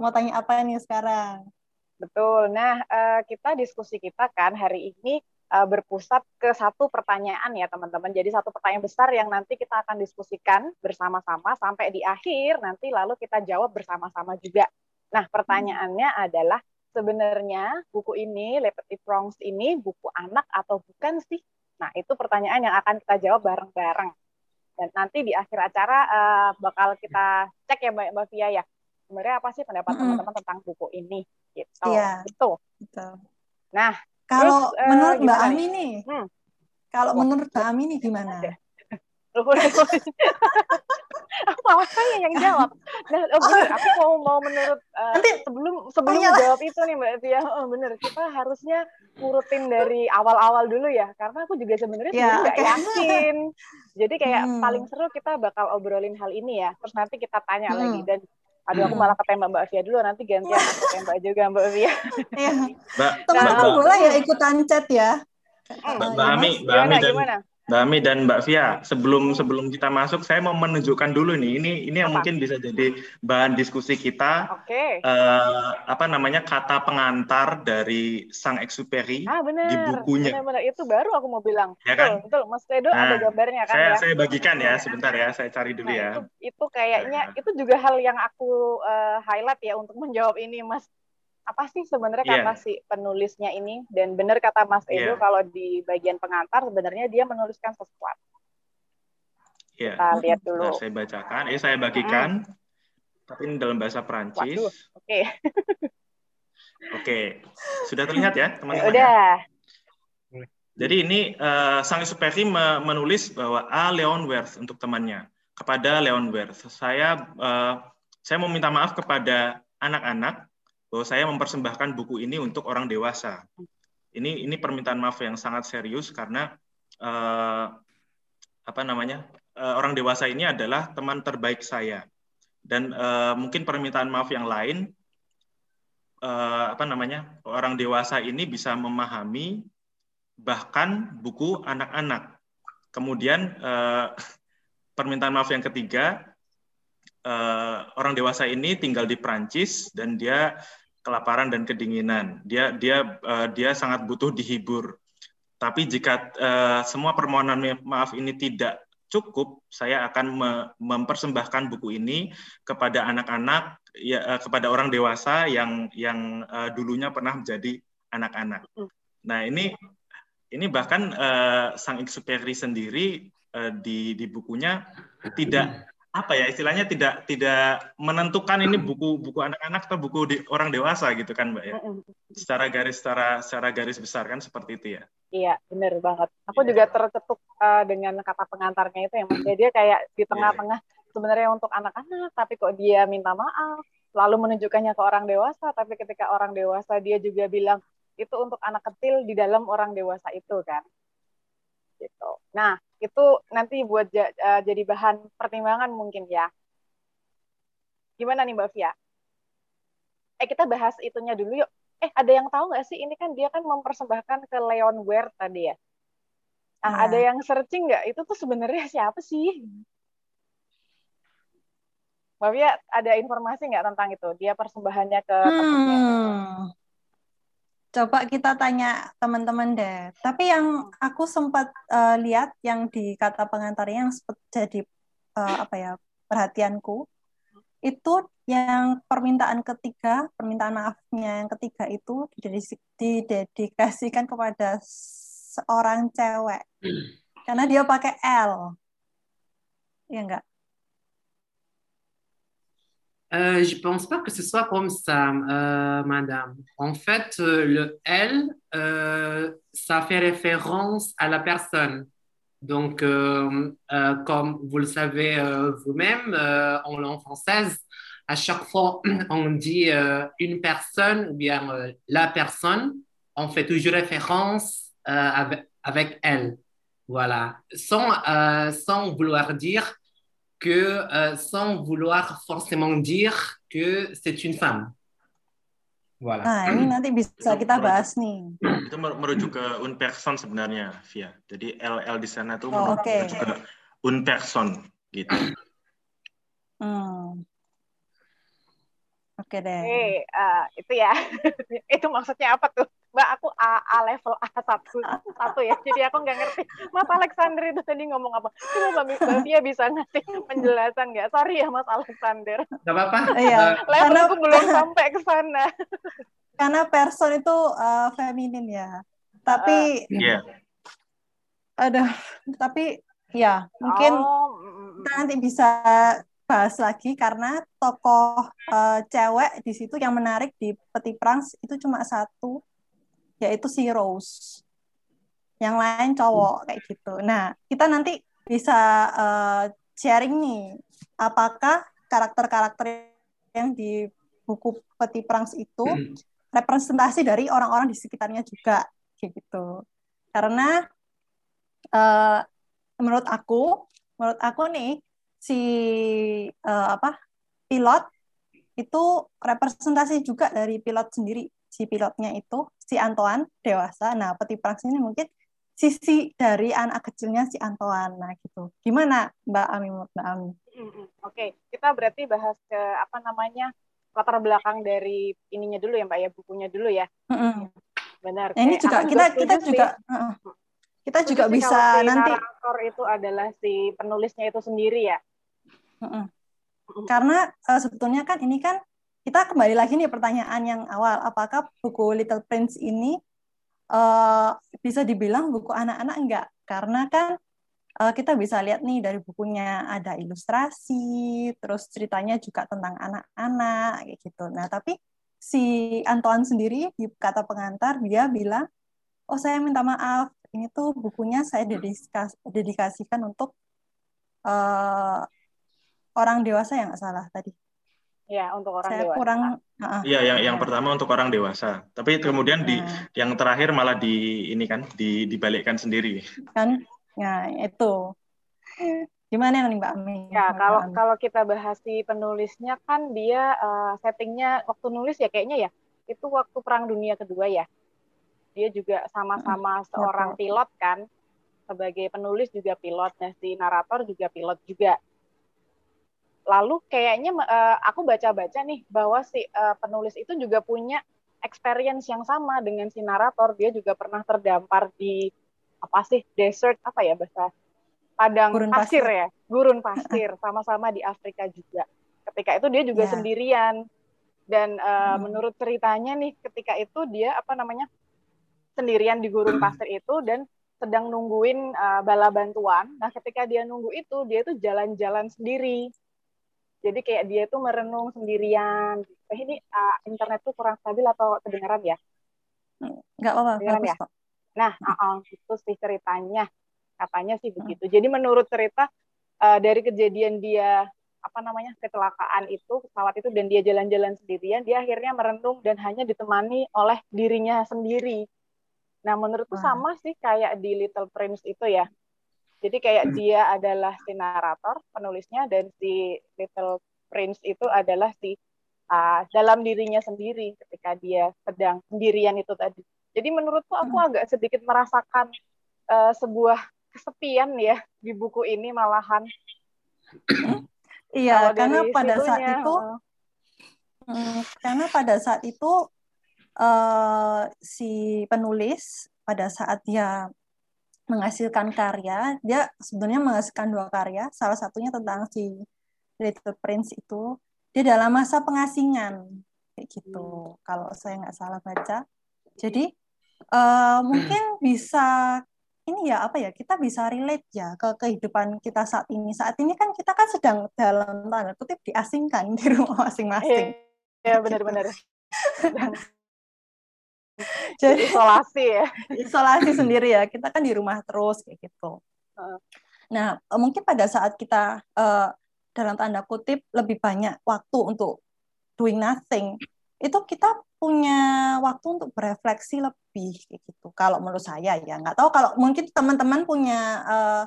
mau tanya apa nih sekarang? Betul. Nah, uh, kita diskusi kita kan hari ini uh, berpusat ke satu pertanyaan ya teman-teman. Jadi satu pertanyaan besar yang nanti kita akan diskusikan bersama-sama sampai di akhir nanti lalu kita jawab bersama-sama juga. Nah, pertanyaannya adalah sebenarnya buku ini, Petit Prongs ini buku anak atau bukan sih? Nah, itu pertanyaan yang akan kita jawab bareng-bareng. Dan nanti di akhir acara uh, bakal kita cek ya Mbak, Mbak Fia ya. Sebenarnya apa sih pendapat teman-teman tentang buku ini? Gitu. Iya. Betul. Betul. Nah, kalau terus, menurut uh, Mbak Ami nih, hmm. kalau menurut Mbak Ami nih gimana? malah saya yang jawab. Nah, oh bener, aku mau mau menurut uh, Nanti, sebelum sebelum jawab itu nih Mbak Tia, oh bener kita harusnya urutin dari awal-awal dulu ya, karena aku juga sebenarnya ya, nggak okay. yakin. Jadi kayak hmm. paling seru kita bakal obrolin hal ini ya, terus nanti kita tanya hmm. lagi dan Aduh, aku hmm. malah ketembak Mbak Via dulu, nanti gantian aku tembak juga Mbak Via. Iya. Mbak, teman-teman boleh ya ikutan chat ya. Mbak, Mbak Ami, Mbak Ami dan gimana? Mbak Ami dan Mbak Via, sebelum sebelum kita masuk, saya mau menunjukkan dulu nih. Ini ini yang apa? mungkin bisa jadi bahan diskusi kita. Oke. Okay. Uh, eh, apa namanya kata pengantar dari Sang Exuperi ah, bener. di bukunya. Benar-benar itu baru aku mau bilang. Ya kan? Betul, betul. Mas Tedo nah, ada gambarnya kan saya, ya? Saya bagikan ya, sebentar ya. Saya cari dulu nah, ya. Itu, itu kayaknya nah. itu juga hal yang aku uh, highlight ya untuk menjawab ini, Mas apa sih sebenarnya yeah. kata si penulisnya ini dan benar kata Mas Edo yeah. kalau di bagian pengantar sebenarnya dia menuliskan sesuatu. Yeah. Kita lihat dulu. Nah, saya bacakan, eh saya bagikan, hmm. tapi ini dalam bahasa Perancis. Oke. Okay. Oke, sudah terlihat ya teman-teman? Udah. Jadi ini uh, Sang Superi menulis bahwa A. Leon Werth untuk temannya kepada Leon Werth. Saya uh, saya mau minta maaf kepada anak-anak bahwa saya mempersembahkan buku ini untuk orang dewasa. Ini ini permintaan maaf yang sangat serius karena uh, apa namanya uh, orang dewasa ini adalah teman terbaik saya dan uh, mungkin permintaan maaf yang lain uh, apa namanya orang dewasa ini bisa memahami bahkan buku anak-anak. Kemudian uh, permintaan maaf yang ketiga uh, orang dewasa ini tinggal di Prancis dan dia kelaparan dan kedinginan. Dia dia uh, dia sangat butuh dihibur. Tapi jika uh, semua permohonan maaf ini tidak cukup, saya akan me mempersembahkan buku ini kepada anak-anak ya uh, kepada orang dewasa yang yang uh, dulunya pernah menjadi anak-anak. Nah, ini ini bahkan uh, Sang Exuperi sendiri uh, di di bukunya tidak apa ya istilahnya tidak tidak menentukan ini buku buku anak-anak atau buku di, orang dewasa gitu kan mbak ya? Secara garis secara secara garis besar kan seperti itu ya? Iya benar banget. Aku juga tercetuk uh, dengan kata pengantarnya itu ya mas. Ya dia kayak di iya. tengah-tengah sebenarnya untuk anak-anak tapi kok dia minta maaf lalu menunjukkannya ke orang dewasa tapi ketika orang dewasa dia juga bilang itu untuk anak kecil di dalam orang dewasa itu kan? Gitu. Nah itu nanti buat ja, uh, jadi bahan pertimbangan mungkin ya. Gimana nih Mbak Fia? Eh kita bahas itunya dulu yuk. Eh ada yang tahu nggak sih ini kan dia kan mempersembahkan ke Leon Ware tadi ya. Nah, nah. ada yang searching nggak? Itu tuh sebenarnya siapa sih? Mbak Fia ada informasi nggak tentang itu? Dia persembahannya ke hmm. Coba kita tanya teman-teman deh. Tapi yang aku sempat uh, lihat yang di kata pengantarnya yang sempat jadi uh, apa ya perhatianku itu yang permintaan ketiga, permintaan maafnya yang ketiga itu didedikasikan kepada seorang cewek. Karena dia pakai L. Ya enggak? Euh, je pense pas que ce soit comme ça, euh, madame. En fait, euh, le L, euh, ça fait référence à la personne. Donc, comme vous le savez vous-même, en langue française, à chaque fois on dit une personne ou bien la personne, on fait toujours référence avec, avec, elle. Voilà. Sans, sans vouloir dire que euh, sans vouloir forcément dire que c'est une femme. Voilà. Nah, ini nanti bisa kita bahas nih. Itu merujuk ke un person sebenarnya, Via. Jadi LL di sana tuh oh, merujuk, okay. ke un person gitu. Hmm. Oke deh. Oke, uh, itu ya. itu maksudnya apa tuh? Mbak, aku A, A level A1 satu ya. Jadi aku nggak ngerti. Mas Alexander itu tadi ngomong apa? Coba Mbak Mbak bisa ngasih penjelasan nggak? Sorry ya Mas Alexander. Gak apa-apa. Iya. Level aku belum sampai ke sana. Karena person itu uh, feminin ya. Tapi Iya. Yeah. ada tapi ya mungkin Oh, mm, mm, kita nanti bisa bahas lagi karena tokoh uh, cewek di situ yang menarik di Peti Prangs itu cuma satu yaitu si Rose. Yang lain cowok kayak gitu. Nah, kita nanti bisa uh, sharing nih apakah karakter-karakter yang di buku Peti Prangs itu representasi dari orang-orang di sekitarnya juga kayak gitu. Karena uh, menurut aku, menurut aku nih si uh, apa pilot itu representasi juga dari pilot sendiri si pilotnya itu si Antoine dewasa. Nah peti perang ini mungkin sisi dari anak kecilnya si Antoine. Nah gitu. Gimana Mbak Ami? Mbak Ami? Oke okay. kita berarti bahas ke apa namanya latar belakang dari ininya dulu ya Mbak ya bukunya dulu ya. Mm -hmm. benar. Nah, ini juga kita kita juga uh, kita juga bisa si nanti narator itu adalah si penulisnya itu sendiri ya. Karena uh, sebetulnya kan ini kan kita kembali lagi nih pertanyaan yang awal. Apakah buku Little Prince ini uh, bisa dibilang buku anak-anak enggak? Karena kan uh, kita bisa lihat nih dari bukunya ada ilustrasi terus ceritanya juga tentang anak-anak gitu. Nah tapi si Antoine sendiri di kata pengantar dia bilang oh saya minta maaf. Ini tuh bukunya saya dedikas dedikasikan untuk uh, orang dewasa yang nggak salah tadi. Ya, untuk orang saya dewasa. kurang. Iya, yang yang pertama untuk orang dewasa. Tapi kemudian di Nah. yang terakhir malah di ini kan di dibalikkan sendiri. kan, ya itu. Gimana nih Mbak Ami? Ya, Mbak kalau Ami? kalau kita bahas si penulisnya kan dia uh, settingnya waktu nulis ya kayaknya ya itu waktu Perang Dunia Kedua ya. Dia juga sama-sama seorang pilot kan. Sebagai penulis juga pilot, nah si narator juga pilot juga. Lalu kayaknya uh, aku baca-baca nih bahwa si uh, penulis itu juga punya experience yang sama dengan si narator. Dia juga pernah terdampar di apa sih desert apa ya bahasa padang Gurun pasir, pasir. ya, gurun pasir, sama-sama di Afrika juga. Ketika itu dia juga Ya. sendirian dan uh, Hmm. menurut ceritanya nih ketika itu dia apa namanya sendirian di gurun pasir itu dan sedang nungguin uh, bala bantuan. Nah ketika dia nunggu itu dia tuh jalan-jalan sendiri. Jadi kayak dia tuh merenung sendirian. Eh, ini uh, internet tuh kurang stabil atau kedengaran ya? Nggak apa-apa, Kedengaran ya? kok. Nah, uh-uh, itu sih ceritanya. Katanya sih begitu. Jadi menurut cerita uh, dari kejadian dia apa namanya kecelakaan itu pesawat itu dan dia jalan-jalan sendirian, dia akhirnya merenung dan hanya ditemani oleh dirinya sendiri. Nah, menurutku sama sih kayak di Little Prince itu ya. Jadi kayak dia adalah si narator, penulisnya, dan si Little Prince itu adalah si uh, dalam dirinya sendiri ketika dia sedang sendirian itu tadi. Jadi menurutku aku Hmm. agak sedikit merasakan uh, sebuah kesepian ya di buku ini malahan. Iya, Kalau karena pada saat itu, uh, mm, karena pada saat itu eh, si penulis pada saat dia menghasilkan karya, dia sebenarnya menghasilkan dua karya, salah satunya tentang si Little Prince itu, dia dalam masa pengasingan, kayak gitu. Kalau saya nggak salah baca. Jadi eh, mungkin bisa ini ya apa ya kita bisa relate ya ke kehidupan kita saat ini. Saat ini kan kita kan sedang dalam tanda kutip diasingkan di rumah masing-masing. ya benar-benar Jadi isolasi ya. isolasi sendiri ya. Kita kan di rumah terus kayak gitu. Nah, eh, mungkin pada saat kita eh, dalam tanda kutip lebih banyak waktu untuk doing nothing, itu kita punya waktu untuk berefleksi lebih kayak gitu. Kalau menurut saya ya, nggak tahu kalau mungkin teman-teman punya eh,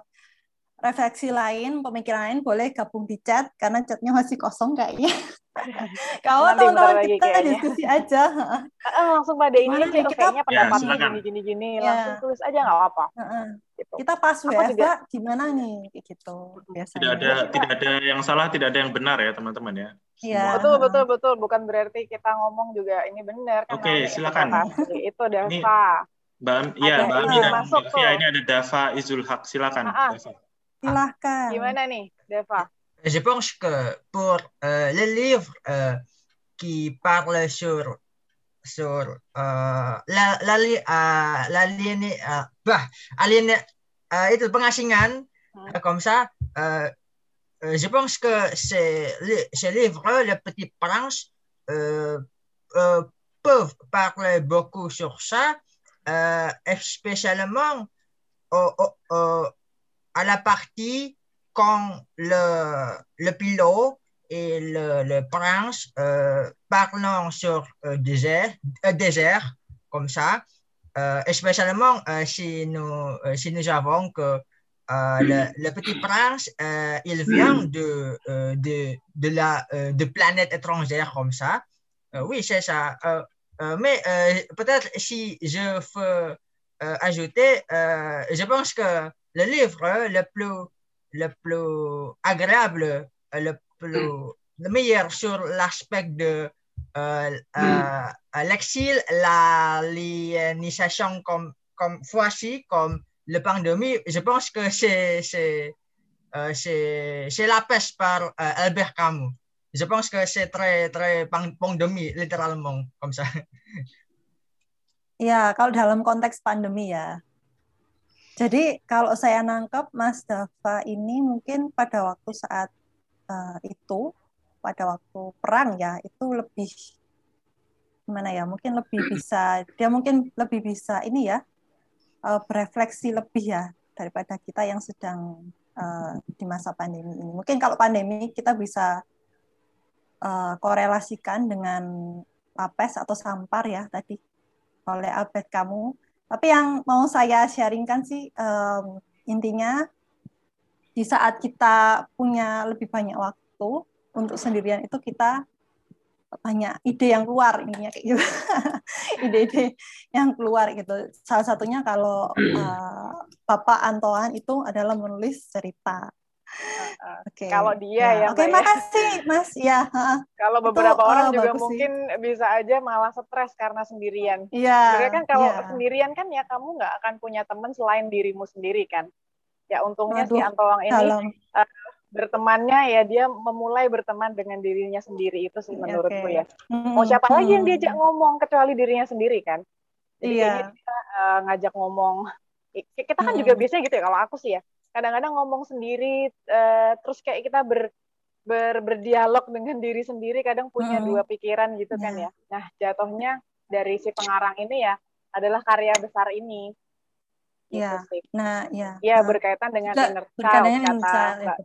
refleksi lain, pemikiran lain boleh gabung di chat karena chatnya masih kosong kayaknya. Kalau teman-teman kita kayaknya. diskusi aja. Uh, langsung pada ini aja, oh, kayaknya pendapatnya ya, gini gini gini, ya. langsung tulis aja nggak apa-apa. Uh -uh. Gitu. Kita pas ya, juga, gimana nih gitu biasanya. Tidak ada kita, tidak ada yang salah, tidak ada yang benar ya teman-teman ya. Iya. Betul betul betul, bukan berarti kita ngomong juga ini benar kan. Oke, okay, silakan. Itu Dava. Mbak, ya, Mbak Ami dan Mbak ini ada Dava Izul Haq. Silakan. -uh. Silahkan. Gimana nih, Deva? Je pense que pour euh, le livre euh, qui parle sur sur uh, la la uh, la ligne uh, bah itu pengasingan hmm. comme ça je pense que c'est ce livre le petit prince peuvent parler beaucoup sur ça spécialement au, au, au, à la partie quand le, le pilote et le, le prince euh, parlant sur euh, désert, euh, désert, comme ça, euh, spécialement euh, si, nous, euh, si nous avons que euh, le, le, petit prince, euh, il vient de, euh, de, de la de planète étrangère comme ça. oui, c'est ça. mais peut-être si je veux ajouter, je pense que le livre le plus, le plus agréable, le plus le meilleur sur l'aspect de euh, euh, l'exil, l'aliénisation comme, comme fois-ci, comme le pandémie, je pense que c'est euh, la peste par euh, Albert Camus. Je pense que c'est très très pandémie littéralement comme ça. Ya, kalau dalam konteks pandemi ya, Jadi kalau saya nangkep Mas Dava ini mungkin pada waktu saat uh, itu, pada waktu perang ya, itu lebih gimana ya? Mungkin lebih bisa dia mungkin lebih bisa ini ya uh, berefleksi lebih ya daripada kita yang sedang uh, di masa pandemi ini. Mungkin kalau pandemi kita bisa uh, korelasikan dengan lapes atau sampar ya tadi oleh Abed kamu tapi yang mau saya sharingkan sih um, intinya di saat kita punya lebih banyak waktu untuk sendirian itu kita banyak ide yang keluar ininya kayak gitu. Ide-ide yang keluar gitu. Salah satunya kalau uh, Bapak Antoan itu adalah menulis cerita. Okay. Kalau dia ya. ya Oke, okay, makasih Mas. Ya. Kalau beberapa itu, orang uh, juga mungkin sih. bisa aja malah stres karena sendirian. Iya. Yeah, kan kalau yeah. sendirian kan ya kamu nggak akan punya teman selain dirimu sendiri kan. Ya untungnya Aduh, si Antowang ini uh, bertemannya ya dia memulai berteman dengan dirinya sendiri itu sih menurutku okay. ya. Hmm, Mau siapa hmm. lagi yang diajak ngomong kecuali dirinya sendiri kan? Jadi yeah. kita uh, ngajak ngomong. Kita kan hmm. juga biasanya gitu ya kalau aku sih ya kadang-kadang ngomong sendiri uh, terus kayak kita ber, ber berdialog dengan diri sendiri kadang punya hmm. dua pikiran gitu kan ya. Nah, jatuhnya dari si pengarang ini ya adalah karya besar ini. Iya. Gitu nah, ya. Iya, berkaitan dengan inner child kata ya, Mbak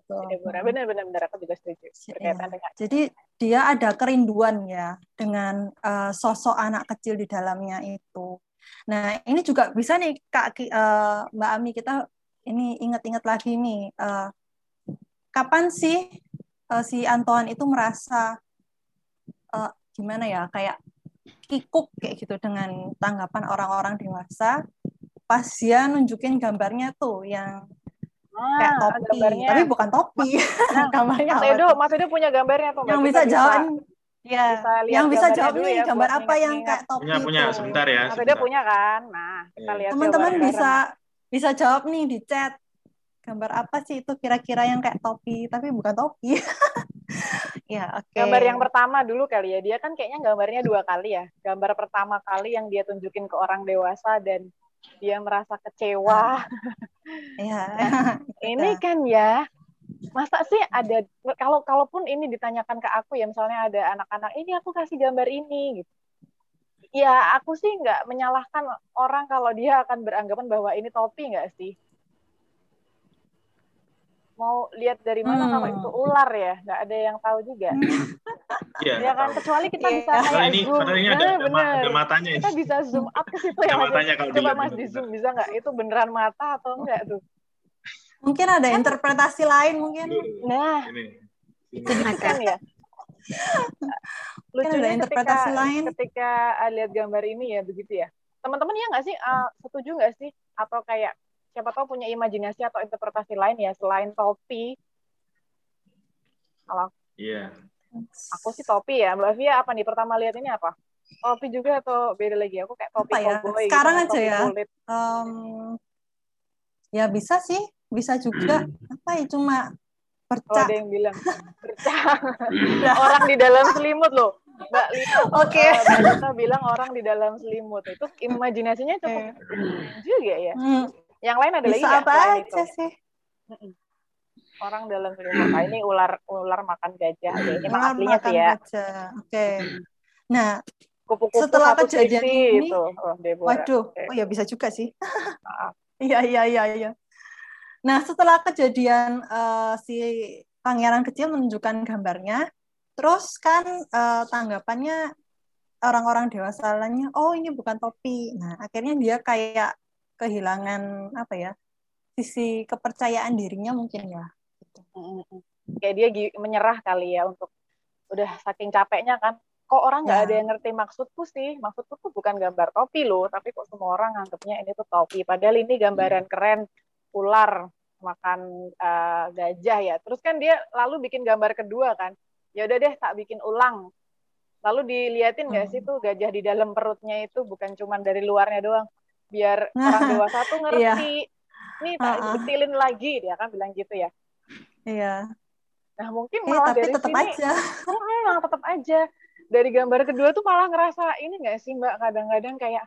Benar, benar, benar. Aku juga setuju. Iya. Berkaitan ya. dengan. Jadi dia ada kerinduan ya dengan uh, sosok anak kecil di dalamnya itu. Nah, ini juga bisa nih Kak uh, Mbak Ami kita ini ingat-ingat lagi nih, uh, kapan sih uh, si Antoan itu merasa uh, gimana ya, kayak kikuk kayak gitu dengan tanggapan orang-orang dewasa pas dia nunjukin gambarnya tuh yang ah, kayak topi, gambarnya. tapi bukan topi. Nah, gambarnya Mas Edo, Mas Edo punya gambarnya tuh. Yang bisa jawab Ya, yang bisa jawab nih ya, gambar apa yang kayak topi punya, punya, sebentar ya. Mas Edo punya kan? Nah, kita iya. lihat. Teman-teman bisa bisa jawab nih di chat. Gambar apa sih itu kira-kira yang kayak topi? Tapi bukan topi. Ya oke. Okay. gambar yang pertama dulu kali ya. Dia kan kayaknya gambarnya dua kali ya. Gambar pertama kali yang dia tunjukin ke orang dewasa dan dia merasa kecewa. Ya ini kan ya masa sih ada kalau kalaupun ini ditanyakan ke aku ya misalnya ada anak-anak ini aku kasih gambar ini gitu ya aku sih nggak menyalahkan orang kalau dia akan beranggapan bahwa ini topi nggak sih? Mau lihat dari mana hmm. kalau itu ular ya? Nggak ada yang tahu juga. Ya, ya kan? kecuali kita yeah. bisa kayak ini, zoom. ini ada, ada, ada matanya. Kita bisa zoom up ke situ ya matanya kalau coba mas di zoom bisa nggak? Itu beneran mata atau enggak tuh? Mungkin ada interpretasi lain mungkin. Nah, Ini. itu kan ya. Lucunya ada interpretasi ketika, lain. ketika uh, lihat gambar ini ya begitu ya. Teman-teman ya nggak sih uh, setuju nggak sih atau kayak siapa tahu punya imajinasi atau interpretasi lain ya selain topi. Kalau Iya. aku sih topi ya, Mbak Via apa nih pertama lihat ini apa? Topi juga atau beda lagi? Aku kayak topi Apa ya? cowboy gitu, Sekarang atau aja ya. kulit. Em, ya bisa sih, bisa juga. Apa ya cuma Kalau bercak. ada yang bilang bercak orang di dalam selimut loh. Mbak Lita, Oke. eh, Mbak Lita bilang orang di dalam selimut. Itu imajinasinya cukup juga ya. Hmm, Yang lain ada lagi bisa nggak apa selain aja itu? sih? Orang dalam selimut. Nah, ini ular ular makan gajah. Ya, ini Ular aslinya makan sih ya. gajah. Oke. Nah, Kupu-kupu Setelah kejadian ini- itu. Oh, Deborah. waduh, Oke. oh ya bisa juga sih. Iya, iya, iya, iya. Nah, setelah kejadian eh, si pangeran kecil menunjukkan gambarnya, terus kan eh, tanggapannya orang-orang dewasa lainnya, oh ini bukan topi. Nah, akhirnya dia kayak kehilangan apa ya? Sisi kepercayaan dirinya mungkin ya. Gitu. Kayak dia menyerah kali ya untuk udah saking capeknya kan. Kok orang nggak Ya. ada yang ngerti maksudku sih? Maksudku tuh bukan gambar topi loh, tapi kok semua orang nganggapnya ini tuh topi. Padahal ini gambaran keren ular makan eh, gajah ya. Terus kan dia lalu bikin gambar kedua kan. Ya udah deh tak bikin ulang. Lalu diliatin nggak Hmm. sih tuh gajah di dalam perutnya itu bukan cuman dari luarnya doang. Biar orang dewasa tuh ngerti. Nih tak Uh-uh. betilin lagi dia kan bilang gitu ya. Iya. Nah mungkin Eh, malah tapi dari tetap sini, aja. Hmm, malah tetap aja. Dari gambar kedua tuh malah ngerasa ini nggak sih mbak kadang-kadang kayak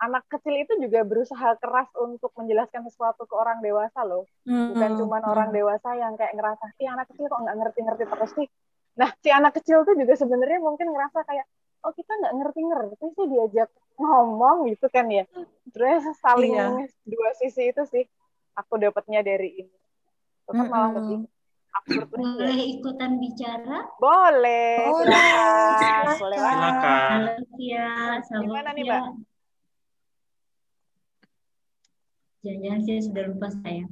anak kecil itu juga berusaha keras untuk menjelaskan sesuatu ke orang dewasa loh. Bukan Hmm, cuma orang dewasa yang kayak ngerasa, ih anak kecil kok nggak ngerti-ngerti terus sih. Nah si anak kecil tuh juga sebenarnya mungkin ngerasa kayak, oh kita nggak ngerti-ngerti sih diajak ngomong gitu kan ya. Terus saling Iya. dua sisi itu sih aku dapatnya dari ini. Tetap malah Mm-mm. lebih absurd ya. Boleh ikutan bicara? Boleh, Boleh, silakan. silakan. Silakan. Gimana nih. Mbak? Jangan-jangan saya sudah lupa saya.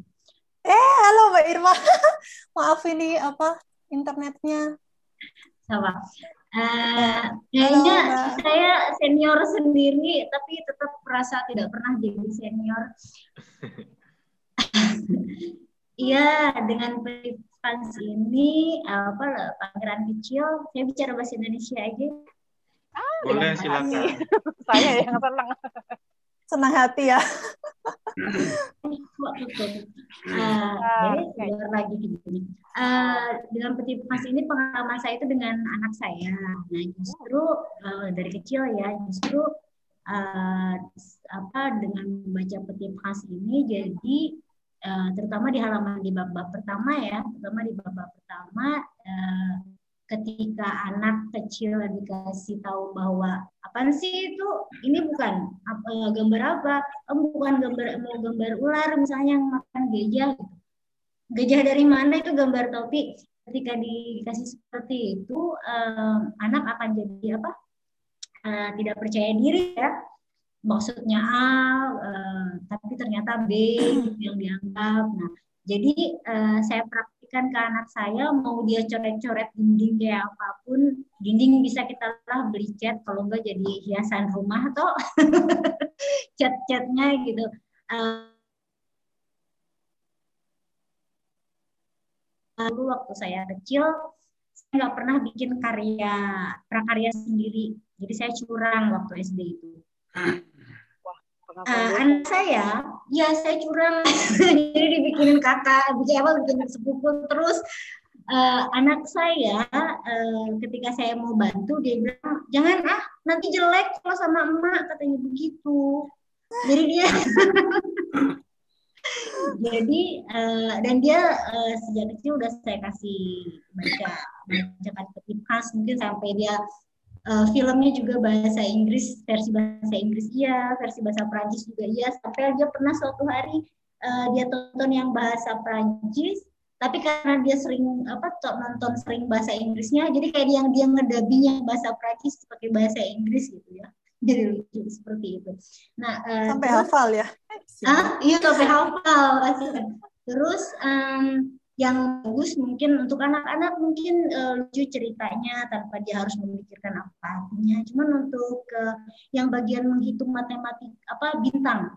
Eh, halo Mbak Irma. Maaf ini apa internetnya. Sama. Eh, kayaknya Halo, saya senior sendiri, tapi tetap merasa tidak pernah jadi senior. Iya, dengan partisipasi ini apa pangeran kecil, saya bicara bahasa Indonesia aja. Boleh Terima silakan. Saya yang senang. Senang hati ya. Keluar lagi gitu. Eh, dengan peti emas ini pengalaman saya itu dengan anak saya. Nah, justru eh, dari kecil ya, justru eh, apa dengan membaca peti emas ini jadi eh, terutama di halaman di bab-bab pertama ya, terutama di bab-bab pertama eh, ketika anak kecil dikasih tahu bahwa apa sih itu? Ini bukan apa, eh, gambar apa? Oh, bukan gambar mau gambar ular misalnya yang makan gajah. Gitu gajah dari mana itu gambar topi? Ketika dikasih seperti itu eh, anak akan jadi apa? Eh, tidak percaya diri ya. Maksudnya A eh, tapi ternyata B gitu yang dianggap. Nah jadi eh, saya praktikkan ke anak saya mau dia coret-coret dinding kayak apa pun dinding bisa kita lah beli cat kalau enggak jadi hiasan rumah atau cat-catnya gitu. Eh, lalu waktu saya kecil saya nggak pernah bikin karya prakarya sendiri. Jadi saya curang waktu SD itu Dia? anak saya, ya saya curang, jadi dibikinin kakak, bikin apa, bikin sepupu terus. eh, anak saya eh, ketika saya mau bantu dia bilang jangan ah nanti jelek kalau sama emak katanya begitu. Jadi dia jadi eh, dan dia eh, sejak kecil udah saya kasih baca bacakan khas mungkin sampai dia eh, filmnya juga bahasa Inggris versi bahasa Inggris iya versi bahasa Prancis juga iya sampai dia pernah suatu hari eh, dia tonton yang bahasa Prancis tapi karena dia sering apa to- nonton sering bahasa Inggrisnya jadi kayak yang dia ngedabinya bahasa Prancis pakai bahasa Inggris gitu ya jadi lucu seperti itu nah eh, Sampai terus- hafal ya. Ah, iya sampai hafal. Terus um, yang bagus mungkin untuk anak-anak mungkin uh, lucu ceritanya tanpa dia harus memikirkan apa artinya. Cuman untuk uh, yang bagian menghitung matematik apa bintang.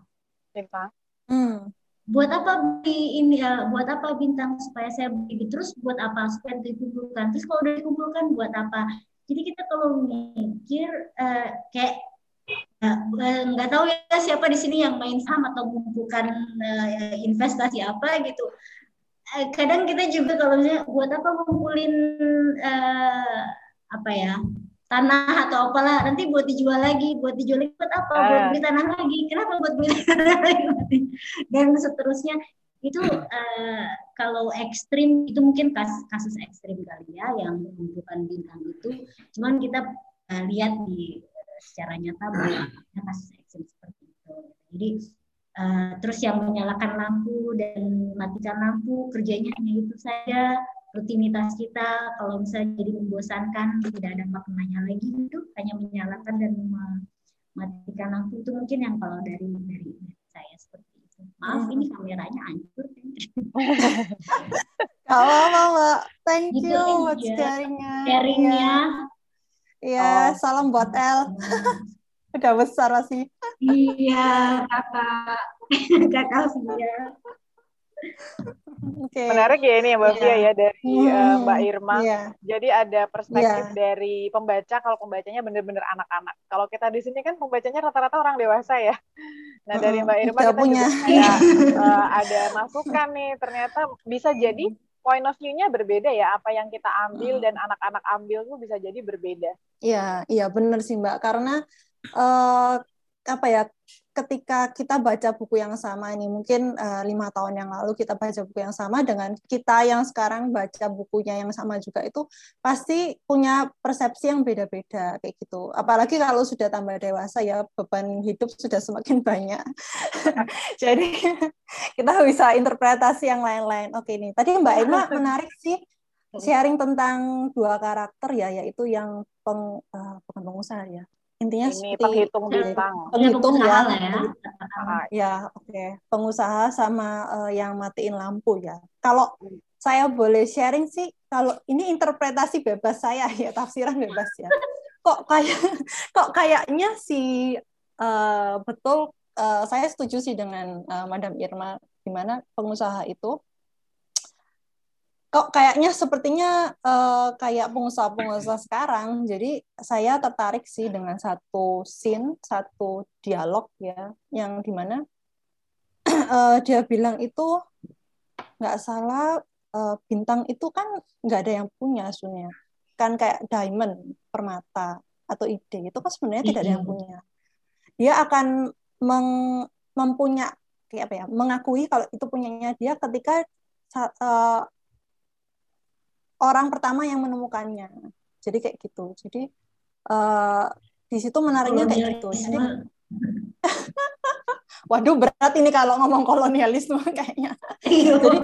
Bintang. Hmm. Buat apa beli ini ya? Buat apa bintang supaya saya beli? Terus buat apa supaya dikumpulkan? Terus kalau udah dikumpulkan buat apa? Jadi kita kalau mikir uh, kayak nggak tahu ya siapa di sini yang main saham atau mengumpulkan uh, investasi apa gitu kadang kita juga kalau misalnya buat apa ngumpulin uh, apa ya tanah atau apalah nanti buat dijual lagi buat dijual lagi buat apa? Uh. buat beli tanah lagi. Kenapa buat beli tanah lagi? Dan seterusnya. Itu uh, kalau ekstrim itu mungkin kasus, kasus ekstrim kali ya yang mengumpulkan bintang itu. Cuman kita uh, lihat di secara nyata bahwa kasus ekstrim seperti itu. Jadi Uh, terus yang menyalakan lampu dan matikan lampu kerjanya hanya itu saja rutinitas kita. Kalau misalnya jadi membosankan tidak ada maknanya lagi itu hanya menyalakan dan mematikan lampu. Itu mungkin yang kalau dari dari, saya seperti itu. Maaf hmm. ini kameranya hancur. Kalau mbak. Thank gitu you buat sharingnya. Sharingnya. Ya, oh. salam buat El udah besar masih iya kakak kakak Fia Okay. Menarik ya ini ya Mbak yeah. ya dari hmm. uh, Mbak Irma. Yeah. Jadi ada perspektif yeah. dari pembaca kalau pembacanya benar-benar anak-anak. Kalau kita di sini kan pembacanya rata-rata orang dewasa ya. Nah dari Mbak Irma kita, kita punya juga ada, uh, ada masukan nih. Ternyata bisa jadi point of view-nya berbeda ya. Apa yang kita ambil dan anak-anak ambil tuh bisa jadi berbeda. Iya, iya benar sih Mbak. Karena uh, apa ya ketika kita baca buku yang sama ini mungkin uh, lima tahun yang lalu kita baca buku yang sama dengan kita yang sekarang baca bukunya yang sama juga itu pasti punya persepsi yang beda-beda kayak gitu. Apalagi kalau sudah tambah dewasa ya beban hidup sudah semakin banyak. Jadi kita bisa interpretasi yang lain-lain. Oke nih. Tadi Mbak Irma menarik sih sharing tentang dua karakter ya yaitu yang peng, uh, pengusaha ya intinya ini seperti penghitung bintang. penghitung ya ya, ya oke. Okay. pengusaha sama uh, yang matiin lampu ya. Kalau saya boleh sharing sih kalau ini interpretasi bebas saya ya tafsiran bebas ya. Kok kayak kok kayaknya si uh, betul uh, saya setuju sih dengan uh, Madam Irma. Gimana pengusaha itu kok kayaknya sepertinya uh, kayak pengusaha-pengusaha sekarang. Jadi saya tertarik sih dengan satu scene, satu dialog ya, yang di mana uh, dia bilang itu nggak salah uh, bintang itu kan nggak ada yang punya sebenarnya. Kan kayak diamond, permata atau ide itu kan sebenarnya tidak ada yang punya. Dia akan meng, mempunya kayak apa ya, mengakui kalau itu punyanya dia ketika uh, orang pertama yang menemukannya. Jadi kayak gitu. Jadi uh, di situ menariknya kayak gitu. Jadi Waduh berat ini kalau ngomong kolonialisme kayaknya. Iya. Jadi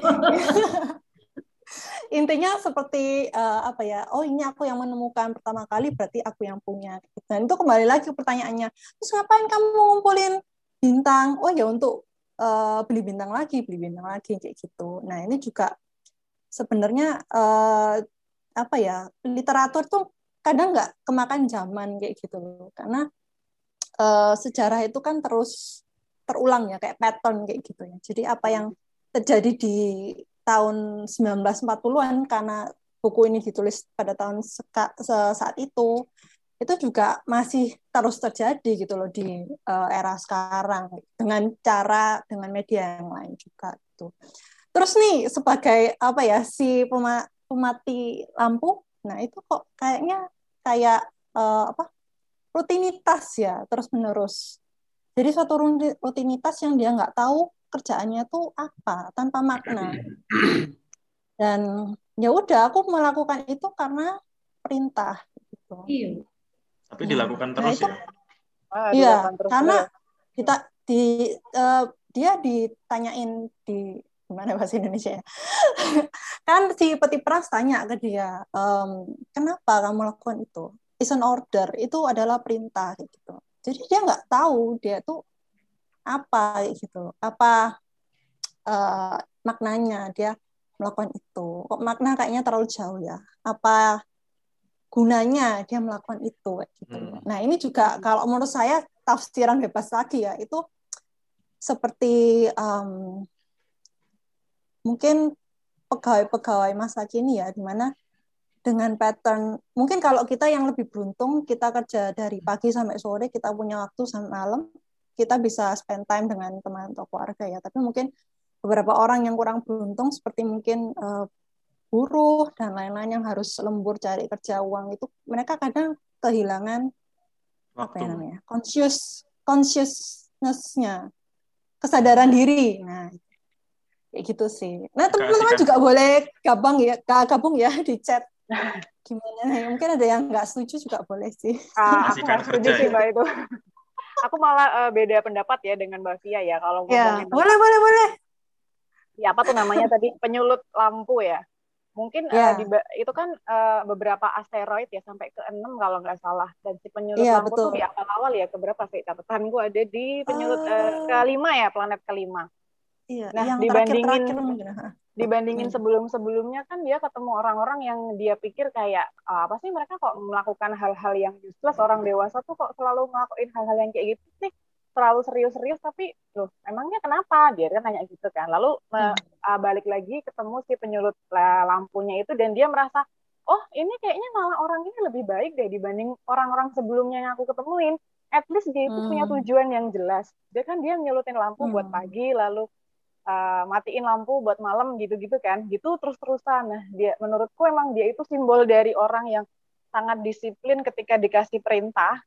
intinya seperti uh, apa ya? Oh ini aku yang menemukan pertama kali berarti aku yang punya. Dan itu kembali lagi pertanyaannya. Terus ngapain kamu ngumpulin bintang? Oh ya untuk uh, beli bintang lagi, beli bintang lagi kayak gitu. Nah ini juga sebenarnya uh, apa ya literatur tuh kadang nggak kemakan zaman kayak gitu loh. Karena uh, sejarah itu kan terus terulang ya kayak pattern kayak gitu ya. Jadi apa yang terjadi di tahun 1940-an karena buku ini ditulis pada tahun saat itu itu juga masih terus terjadi gitu loh di uh, era sekarang. Dengan cara dengan media yang lain juga gitu. Terus nih sebagai apa ya si pema, pemati lampu, nah itu kok kayaknya kayak uh, apa rutinitas ya terus menerus. Jadi suatu rutinitas yang dia nggak tahu kerjaannya tuh apa tanpa makna. Dan ya udah aku melakukan itu karena perintah gitu. Iya. Tapi dilakukan nah, terus itu, ya. Ah, iya, karena kita di uh, dia ditanyain di gimana bahasa Indonesia ya kan si peti peras tanya ke dia ehm, kenapa kamu lakukan itu is an order itu adalah perintah gitu jadi dia nggak tahu dia tuh apa gitu apa uh, maknanya dia melakukan itu. Kok makna kayaknya terlalu jauh ya? Apa gunanya dia melakukan itu gitu. Hmm. Nah, ini juga kalau menurut saya tafsiran bebas lagi ya, itu seperti um, mungkin pegawai-pegawai masa kini ya, di mana dengan pattern mungkin kalau kita yang lebih beruntung kita kerja dari pagi sampai sore kita punya waktu sampai malam kita bisa spend time dengan teman atau keluarga ya tapi mungkin beberapa orang yang kurang beruntung seperti mungkin uh, buruh dan lain-lain yang harus lembur cari kerja uang itu mereka kadang kehilangan Waktu. apa ya namanya conscious consciousnessnya kesadaran diri nah kayak gitu sih. Nah teman-teman juga boleh gabung ya gabung ya di chat. Gimana? Ya mungkin ada yang nggak setuju juga boleh sih. Ah, aku nggak setuju sih ya. mbak itu. Aku malah uh, beda pendapat ya dengan mbak Fia ya kalau ya, boleh boleh boleh. Ya apa tuh namanya tadi? Penyulut lampu ya. Mungkin yeah. uh, di, itu kan uh, beberapa asteroid ya sampai ke enam kalau nggak salah. Dan si penyulut yeah, lampu betul. tuh di awal-awal ya keberapa sih? Catatanku ada di penyulut uh, uh, kelima ya planet kelima. Iya, nah yang dibandingin terakhir, dibandingin hmm. sebelum-sebelumnya kan dia ketemu orang-orang yang dia pikir kayak oh, apa sih mereka kok melakukan hal-hal yang useless orang dewasa tuh kok selalu ngelakuin hal-hal yang kayak gitu sih terlalu serius-serius tapi loh emangnya kenapa dia kan nanya gitu kan lalu hmm. uh, balik lagi ketemu si penyulut lampunya itu dan dia merasa oh ini kayaknya malah orang ini lebih baik deh dibanding orang-orang sebelumnya yang aku ketemuin at least dia itu hmm. punya tujuan yang jelas dia kan dia nyulutin lampu hmm. buat pagi lalu uh, matiin lampu buat malam gitu-gitu kan. Gitu terus-terusan. Nah dia menurutku emang dia itu simbol dari orang yang sangat disiplin ketika dikasih perintah.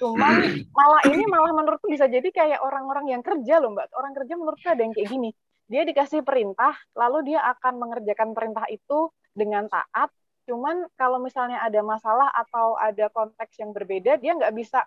Cuman malah ini malah menurutku bisa jadi kayak orang-orang yang kerja loh mbak. Orang kerja menurutku ada yang kayak gini. Dia dikasih perintah lalu dia akan mengerjakan perintah itu dengan taat. Cuman kalau misalnya ada masalah atau ada konteks yang berbeda dia nggak bisa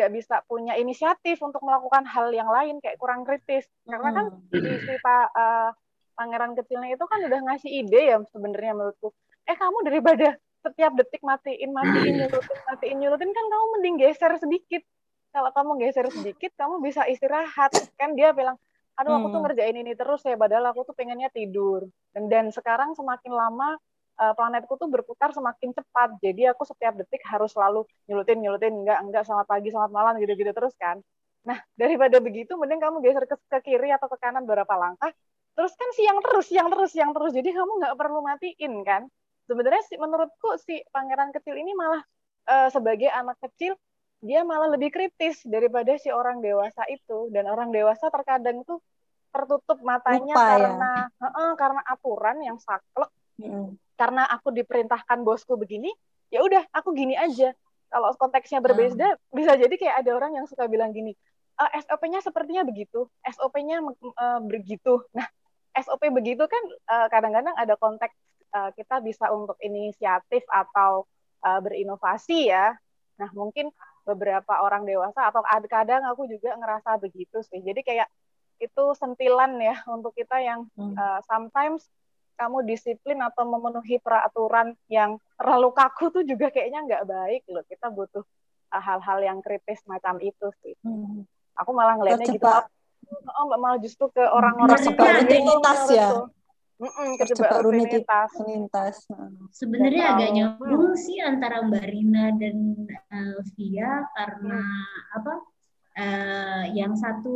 nggak bisa punya inisiatif untuk melakukan hal yang lain kayak kurang kritis. Karena kan hmm. si, pak uh, pangeran kecilnya itu kan udah ngasih ide ya sebenarnya menurutku. Eh kamu daripada setiap detik matiin matiin nyurutin matiin nyurutin kan kamu mending geser sedikit. Kalau kamu geser sedikit kamu bisa istirahat. Kan dia bilang aduh aku tuh hmm. ngerjain ini terus ya padahal aku tuh pengennya tidur. Dan dan sekarang semakin lama uh, planetku tuh berputar semakin cepat. Jadi aku setiap detik harus selalu nyulutin nyulutin enggak enggak selamat pagi selamat malam gitu-gitu terus kan. Nah daripada begitu mending kamu geser ke, ke kiri atau ke kanan beberapa langkah. Terus kan siang terus siang terus siang terus. Jadi kamu nggak perlu matiin kan. Sebenarnya sih menurutku si pangeran kecil ini malah uh, sebagai anak kecil dia malah lebih kritis daripada si orang dewasa itu dan orang dewasa terkadang tuh tertutup matanya Lupa, ya. karena ya? uh, karena aturan yang saklek hmm karena aku diperintahkan bosku begini ya udah aku gini aja. Kalau konteksnya berbeda hmm. bisa jadi kayak ada orang yang suka bilang gini e, eh, SOP-nya sepertinya begitu SOP-nya uh, begitu. Nah SOP begitu kan uh, kadang-kadang ada konteks uh, kita bisa untuk inisiatif atau uh, berinovasi ya. Nah mungkin beberapa orang dewasa atau kadang aku juga ngerasa begitu sih. Jadi kayak itu sentilan ya untuk kita yang uh, sometimes kamu disiplin atau memenuhi peraturan yang terlalu kaku tuh juga kayaknya nggak baik loh. Kita butuh uh, hal-hal yang kritis macam itu sih. Hmm. Aku malah ngelihatnya gitu. Oh, mbak malah justru ke orang-orang rutinitas ya. Mm-mm, kejebak rutinitas. rutinitas. Sebenarnya agak nyambung sih antara Mbak Rina dan uh, Via karena apa? Uh, yang satu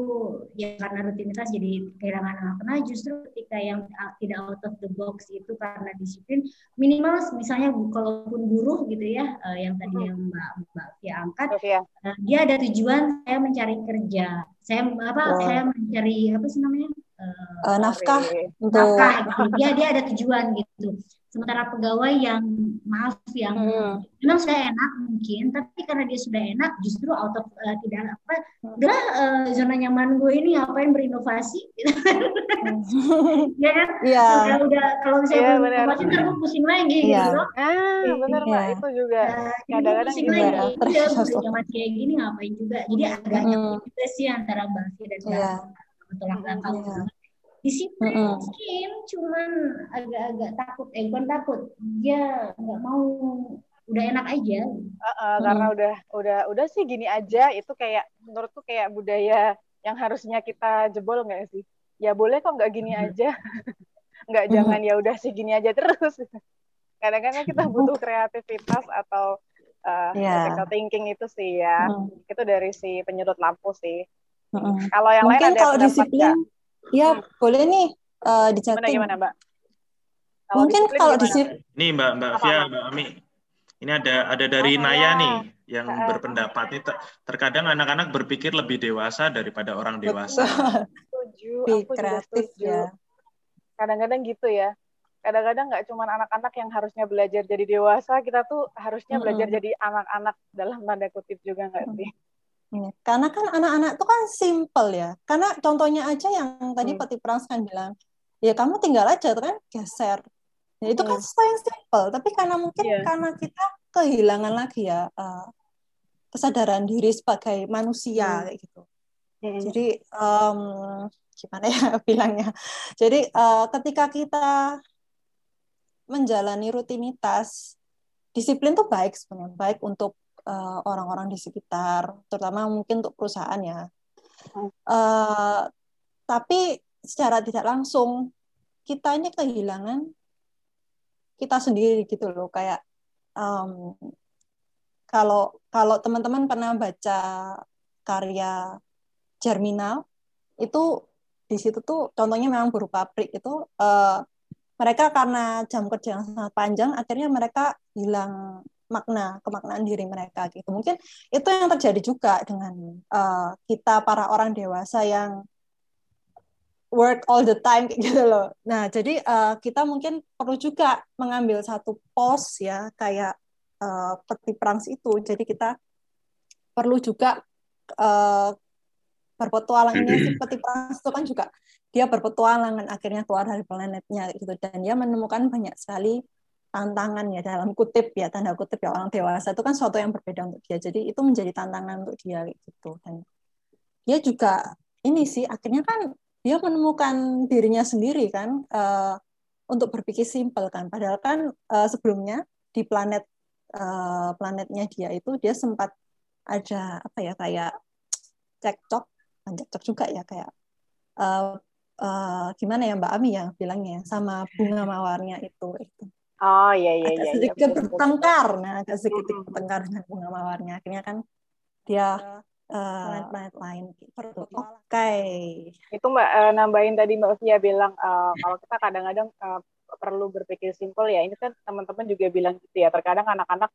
ya karena rutinitas jadi kehilangan makna justru ketika yang tidak out of the box itu karena disiplin minimal misalnya kalaupun buruh gitu ya uh, yang tadi yang mbak mbak Fia angkat uh, dia ada tujuan saya mencari kerja. Saya apa oh. saya mencari apa sih namanya? Uh, nafkah nafkah gitu. dia dia ada tujuan gitu sementara pegawai yang maaf yang hmm. memang saya enak mungkin tapi karena dia sudah enak justru out of uh, tidak apa udah uh, zona nyaman gue ini ngapain berinovasi hmm. ya kan yeah. udah, udah kalau misalnya yeah, berinovasi ntar gue pusing lagi yeah. gitu ah benar yeah. itu juga uh, kadang-kadang pusing lagi ya udah masih kayak gini ngapain juga jadi agak hmm. juga sih antara Mbak dan Mbak yeah. betul yeah disiplin mm -hmm. mungkin cuman agak-agak takut eh bukan takut dia nggak mau udah enak aja uh, uh, hmm. karena udah udah udah sih gini aja itu kayak menurutku kayak budaya yang harusnya kita jebol nggak sih ya boleh kok nggak gini aja nggak jangan ya udah sih gini aja terus kadang-kadang kita butuh kreativitas atau uh, yeah. critical thinking itu sih ya hmm. itu dari si penyedot lampu sih hmm. kalau yang mungkin lain ada kalau disiplin ya hmm. boleh nih uh, Gimana, gimana mbak? Kalau mungkin kalau disiplin nih mbak mbak Fia mbak Ami. Ini ada ada dari oh, Naya ya. nih yang uh, berpendapat. Ini ter terkadang anak-anak berpikir lebih dewasa daripada orang dewasa. Setuju, aku kreatif ya. Kadang-kadang gitu ya. Kadang-kadang nggak cuma anak-anak yang harusnya belajar jadi dewasa kita tuh harusnya belajar jadi anak-anak dalam tanda kutip juga nggak sih? iya, karena kan anak-anak itu kan simple ya karena contohnya aja yang tadi hmm. Peti Prans kan bilang ya kamu tinggal aja kan geser ya, itu kan sesuatu yang simple tapi karena mungkin yeah. karena kita kehilangan lagi ya uh, kesadaran diri sebagai manusia hmm. kayak gitu hmm. jadi um, gimana ya bilangnya jadi uh, ketika kita menjalani rutinitas disiplin tuh baik sebenarnya baik untuk uh, orang-orang di sekitar terutama mungkin untuk perusahaan ya. Uh, tapi secara tidak langsung kita ini kehilangan kita sendiri gitu loh. Kayak um, kalau kalau teman-teman pernah baca karya Germinal itu di situ tuh contohnya memang berupa pabrik itu uh, mereka karena jam kerja yang sangat panjang akhirnya mereka hilang makna kemaknaan diri mereka gitu. Mungkin itu yang terjadi juga dengan uh, kita para orang dewasa yang work all the time gitu loh. Nah jadi uh, kita mungkin perlu juga mengambil satu pos ya kayak uh, peti perang itu jadi kita perlu juga uh, berpetualangnya si peti perang itu kan juga dia berpetualangan akhirnya keluar dari planetnya gitu. Dan dia menemukan banyak sekali tantangan ya dalam kutip ya tanda kutip ya orang dewasa itu kan sesuatu yang berbeda untuk dia. Jadi itu menjadi tantangan untuk dia gitu. Dan dia juga ini sih akhirnya kan dia menemukan dirinya sendiri kan uh, untuk berpikir simpel kan. Padahal kan uh, sebelumnya di planet uh, planetnya dia itu dia sempat ada apa ya kayak cekcok cekcok juga ya kayak uh, uh, gimana ya Mbak Ami yang bilangnya sama bunga mawarnya itu itu. Oh iya iya agak iya. Sedikit iya, bertengkar, nah agak sedikit hmm. bertengkar dengan bunga mawarnya. Akhirnya kan dia uh, planet-planet lain gitu. Oke. Okay. Itu Mbak uh, nambahin tadi Mbak Fia bilang uh, kalau kita kadang-kadang uh, perlu berpikir simpel ya. Ini kan teman-teman juga bilang gitu ya. Terkadang anak-anak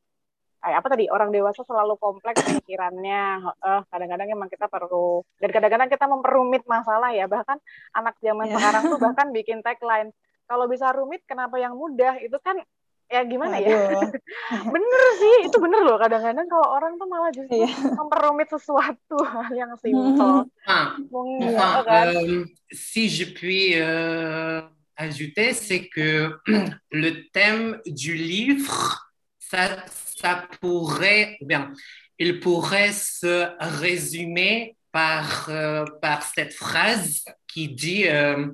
kayak apa tadi orang dewasa selalu kompleks pikirannya uh, kadang-kadang emang kita perlu dan kadang-kadang kita memperumit masalah ya bahkan anak zaman yeah. sekarang tuh bahkan bikin tagline kalau bisa rumit kenapa yang mudah? Itu kan ya gimana ya? Bener sih itu bener loh kadang-kadang kalau orang tuh malah justru yeah. memperumit sesuatu hal yang simpel. Ah, Mungkin, enfin, kan? euh, si je puis euh, ajouter c'est que le thème du livre ça ça pourrait, bien, il pourrait se résumer par, euh, par cette phrase qui dit euh,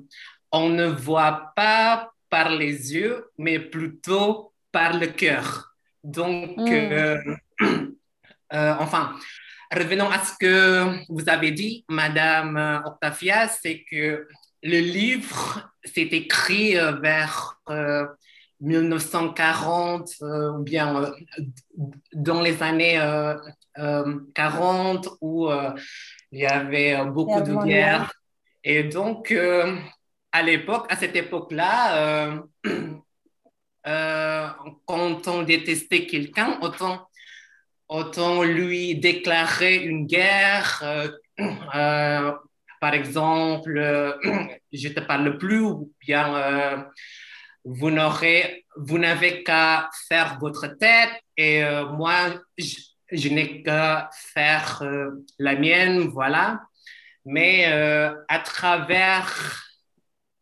On ne voit pas par les yeux, mais plutôt par le cœur. Donc, mm. euh, enfin, revenons à ce que vous avez dit, Madame Octavia, c'est que le livre s'est écrit vers 1940 euh, ou bien euh, dans les années 40 euh, où il y avait beaucoup de guerres. Et donc, à l'époque, à cette époque-là, quand on détestait quelqu'un, autant, autant lui déclarer une guerre. par exemple, je te parle plus ou bien vous n'aurez, vous n'avez qu'à faire votre tête et euh, moi, je, n'ai qu'à faire euh, la mienne, voilà. Mais euh, à travers,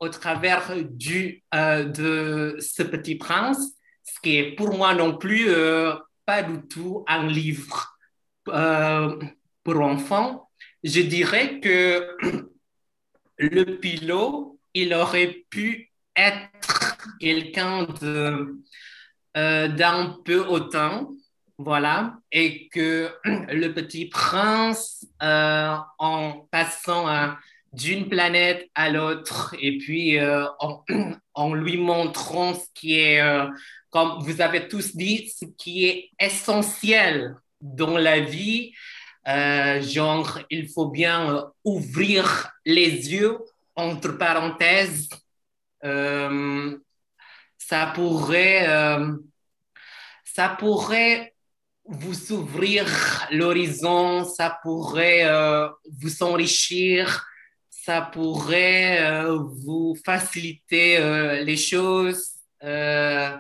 au travers du, de ce petit prince, ce qui est pour moi non plus pas du tout un livre pour enfants, je dirais que le pilote, il aurait pu être quelqu'un euh, d'un peu hautain, voilà, et que le petit prince, euh, en passant d'une planète à l'autre et puis euh, en, lui montrant ce qui est, euh, comme vous avez tous dit, ce qui est essentiel dans la vie. Euh, genre, il faut bien ouvrir les yeux, entre parenthèses. ça pourrait, ça pourrait vous ouvrir l'horizon, ça pourrait vous enrichir, ça pourrait euh, vous faciliter euh, les choses euh,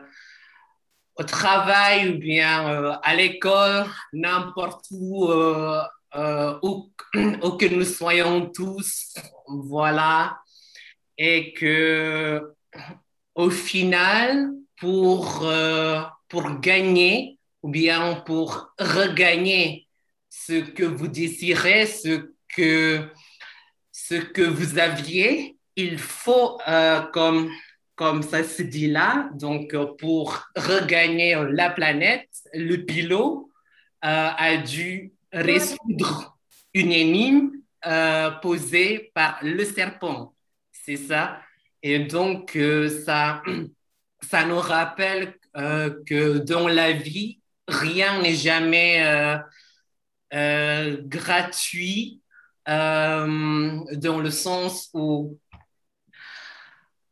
au travail ou bien à l'école, n'importe où, où, où, que nous soyons tous. Voilà. Et que au final, pour, pour gagner ou bien pour regagner ce que vous désirez, ce que ce que vous aviez, il faut, euh, comme, comme ça se dit là, donc euh, pour regagner la planète, le pilote euh, a dû résoudre une énigme posée par le serpent. C'est ça. Et donc, ça, ça nous rappelle que dans la vie, rien n'est jamais gratuit euh, dans le sens où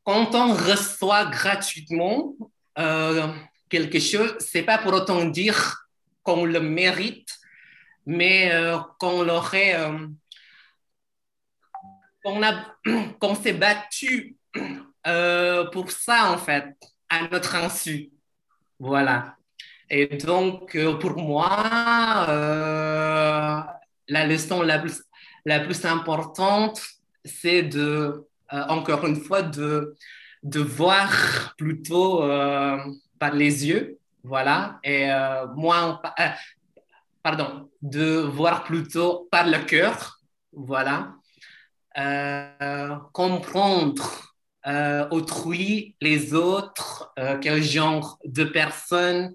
quand on reçoit gratuitement euh, quelque chose, c'est pas pour autant dire qu'on le mérite, mais euh, qu'on l'aurait, qu'on a, qu'on s'est battu pour ça en fait, à notre insu. Voilà. Et donc, pour moi, la leçon la plus la plus importante, c'est de, euh, encore une fois, de, de voir plutôt euh, par les yeux, voilà, et euh, moins, pardon, de voir plutôt par le cœur, voilà, comprendre autrui, les autres, quel genre de personne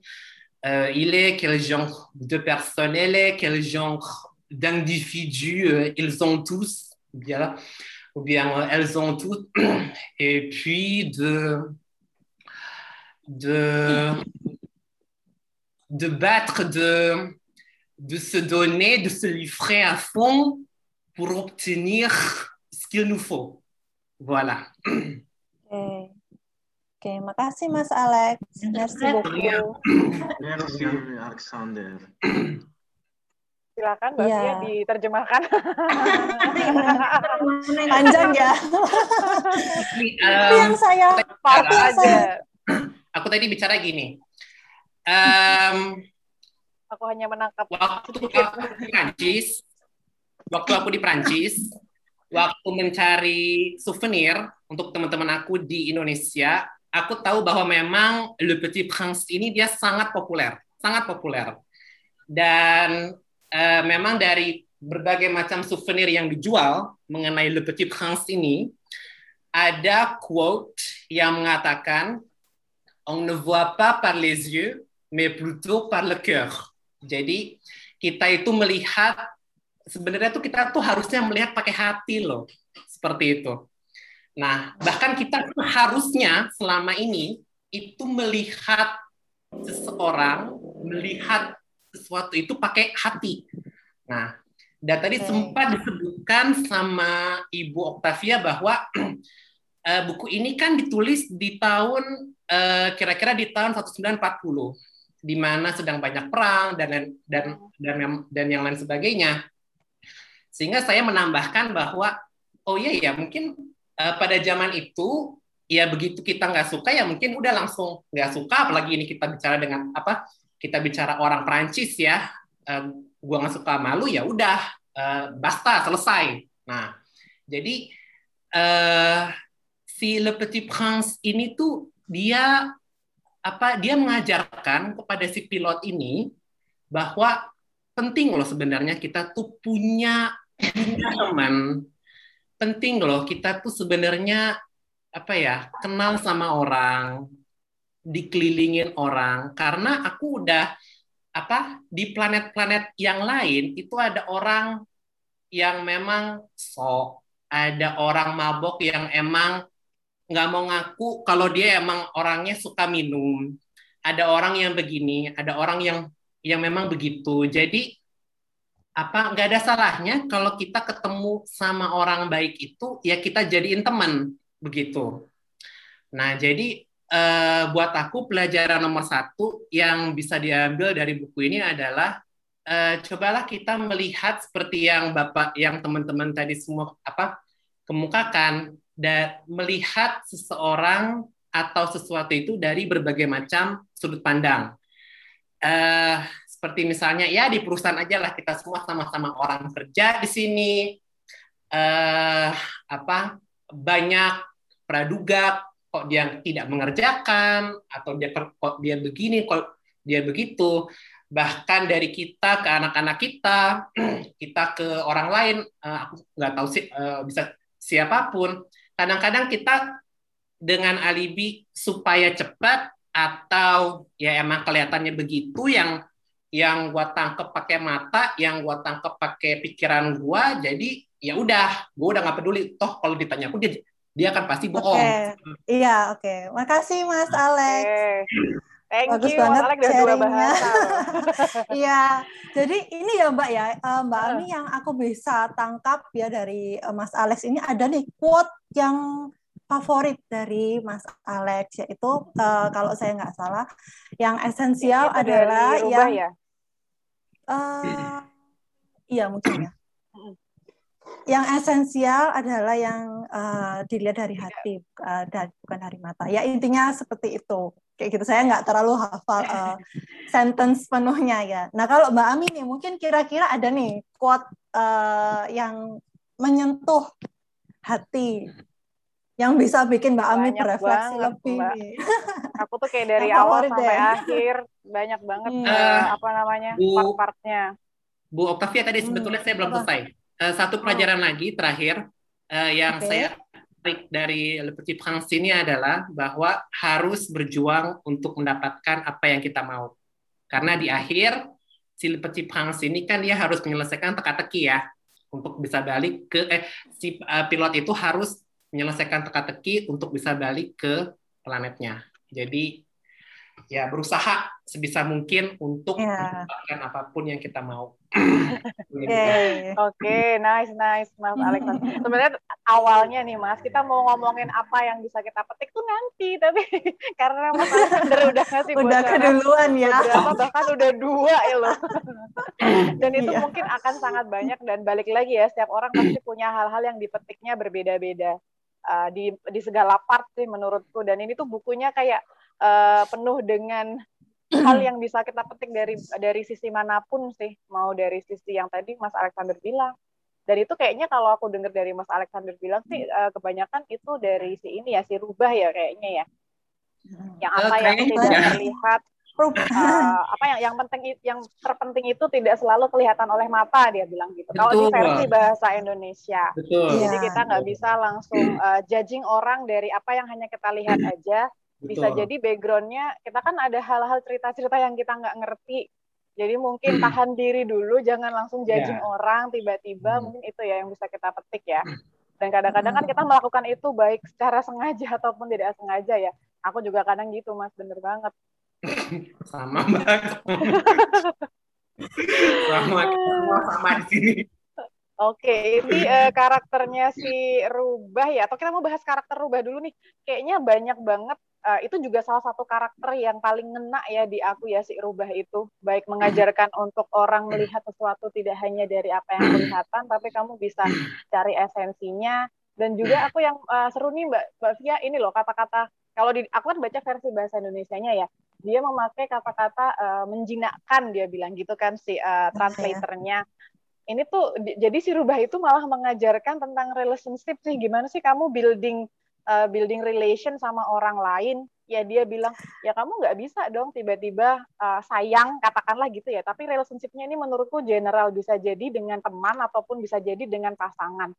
il est, quel genre de personne elle est, quel genre d'individus, euh, ils ont tous, ou bien, ou bien euh, elles ont toutes, et puis de, de, de battre, de, de se donner, de se livrer à fond pour obtenir ce qu'il nous faut. Voilà. Oke, okay, makasih Mas Alex. Merci beaucoup. Merci Alexander. Silakan Mbak yeah. diterjemahkan. Panjang ya. um, yang saya part aja. Aku tadi bicara gini. Um, aku hanya menangkap waktu aku di Prancis, waktu aku di Prancis, waktu mencari souvenir untuk teman-teman aku di Indonesia, aku tahu bahwa memang Le Petit Prince ini dia sangat populer, sangat populer. Dan uh, memang dari berbagai macam souvenir yang dijual mengenai Le Petit Prince ini, ada quote yang mengatakan, on ne voit pas par les yeux, mais plutôt par le cœur. Jadi kita itu melihat sebenarnya tuh kita tuh harusnya melihat pakai hati loh, seperti itu. Nah, bahkan kita harusnya selama ini itu melihat seseorang, melihat sesuatu itu pakai hati. Nah, dan tadi okay. sempat disebutkan sama Ibu Octavia bahwa uh, buku ini kan ditulis di tahun kira kira-kira di tahun 1940 di mana sedang banyak perang dan dan dan dan yang lain sebagainya. Sehingga saya menambahkan bahwa oh iya ya mungkin uh, pada zaman itu ya begitu kita nggak suka ya mungkin udah langsung nggak suka apalagi ini kita bicara dengan apa kita bicara orang Prancis ya, uh, gua nggak suka malu ya udah, uh, basta selesai. Nah, jadi uh, si Le Petit Prince ini tuh dia apa dia mengajarkan kepada si pilot ini bahwa penting loh sebenarnya kita tuh punya punya teman penting loh kita tuh sebenarnya apa ya kenal sama orang dikelilingin orang karena aku udah apa di planet-planet yang lain itu ada orang yang memang sok ada orang mabok yang emang nggak mau ngaku kalau dia emang orangnya suka minum. Ada orang yang begini, ada orang yang yang memang begitu. Jadi apa nggak ada salahnya kalau kita ketemu sama orang baik itu ya kita jadiin teman begitu. Nah jadi eh, buat aku pelajaran nomor satu yang bisa diambil dari buku ini adalah eh, cobalah kita melihat seperti yang bapak yang teman-teman tadi semua apa kemukakan dan melihat seseorang atau sesuatu itu dari berbagai macam sudut pandang. Uh, seperti misalnya ya di perusahaan aja lah kita semua sama-sama orang kerja di sini. Uh, apa banyak praduga kok dia tidak mengerjakan atau dia kok dia begini kok dia begitu bahkan dari kita ke anak-anak kita kita ke orang lain uh, aku nggak tahu sih uh, bisa siapa pun kadang-kadang kita dengan alibi supaya cepat atau ya emang kelihatannya begitu yang yang gua tangkep pakai mata, yang gua tangkep pakai pikiran gua, jadi ya udah, gua udah nggak peduli. Toh kalau ditanya aku dia dia akan pasti bohong. Okay. Iya, oke. Okay. Makasih Mas Alex. Okay. Thank Bagus you, banget Mas sharingnya. Iya, jadi ini ya Mbak ya, eh, Mbak Ami yang aku bisa tangkap ya dari eh, Mas Alex ini ada nih quote yang favorit dari Mas Alex yaitu uh, kalau saya nggak salah yang esensial adalah yang ya? uh, iya mungkin ya yang esensial adalah yang uh, dilihat dari hati uh, dan bukan dari mata ya intinya seperti itu kayak gitu saya nggak terlalu hafal uh, sentence penuhnya ya nah kalau Mbak Ami nih mungkin kira-kira ada nih quote uh, yang menyentuh hati yang bisa bikin Mbak Ami berefleksi lebih Mbak. aku tuh kayak dari awal sampai deh. akhir banyak banget hmm. uh, apa namanya part-partnya Bu Octavia tadi hmm. sebetulnya saya belum selesai uh, satu pelajaran oh. lagi terakhir uh, yang okay. saya trik dari Le Petit Prince ini adalah bahwa harus berjuang untuk mendapatkan apa yang kita mau. Karena di akhir si Le Petit Prince ini kan dia harus menyelesaikan teka-teki ya untuk bisa balik ke eh si uh, pilot itu harus menyelesaikan teka-teki untuk bisa balik ke planetnya. Jadi ya berusaha sebisa mungkin untuk yeah. mendapatkan apa pun yang kita mau. Oke, okay. okay, nice, nice, Mas Alex. Sebenarnya awalnya nih Mas, kita mau ngomongin apa yang bisa kita petik tuh nanti, tapi karena Mas Alexander udah ngasih udah keduluan ya, beberapa bahkan udah dua ya loh. dan itu yeah. mungkin akan sangat banyak dan balik lagi ya, setiap orang pasti punya hal-hal yang dipetiknya berbeda-beda. Uh, di di segala part sih menurutku dan ini tuh bukunya kayak uh, penuh dengan hal yang bisa kita petik dari dari sisi mana pun sih. Mau dari sisi yang tadi Mas Alexander bilang. Dan itu kayaknya kalau aku dengar dari Mas Alexander bilang sih uh, kebanyakan itu dari si ini ya si rubah ya kayaknya ya. Yang apa uh, yang tidak ya. terlihat uh, apa yang yang penting yang terpenting itu tidak selalu kelihatan oleh mata dia bilang gitu. Kalau di versi bahasa Indonesia Betul. jadi kita nggak bisa langsung uh, judging orang dari apa yang hanya kita lihat aja bisa jadi backgroundnya kita kan ada hal-hal cerita-cerita yang kita nggak ngerti. Jadi mungkin hmm. tahan diri dulu jangan langsung ya. judging yeah. orang tiba-tiba hmm. mungkin itu ya yang bisa kita petik ya. Dan kadang-kadang kan kita melakukan itu baik secara sengaja ataupun tidak sengaja ya. Aku juga kadang gitu mas. Bener banget. Sama banget sama sama di sini Oke, ini uh, karakternya si Rubah ya, atau kita mau bahas karakter Rubah dulu nih. Kayaknya banyak banget uh, itu juga salah satu karakter yang paling ngena ya di aku ya si Rubah itu. Baik mengajarkan untuk orang melihat sesuatu tidak hanya dari apa yang kelihatan tapi kamu bisa cari esensinya. Dan juga aku yang uh, seru nih Mbak Mbak Via ini loh kata-kata. Kalau di aku kan baca versi bahasa Indonesia-nya ya. Dia memakai kata-kata uh, menjinakkan dia bilang gitu kan si uh, translatornya ini tuh jadi si Rubah itu malah mengajarkan tentang relationship sih gimana sih kamu building uh, building relation sama orang lain ya dia bilang ya kamu nggak bisa dong tiba-tiba uh, sayang katakanlah gitu ya tapi relationshipnya ini menurutku general bisa jadi dengan teman ataupun bisa jadi dengan pasangan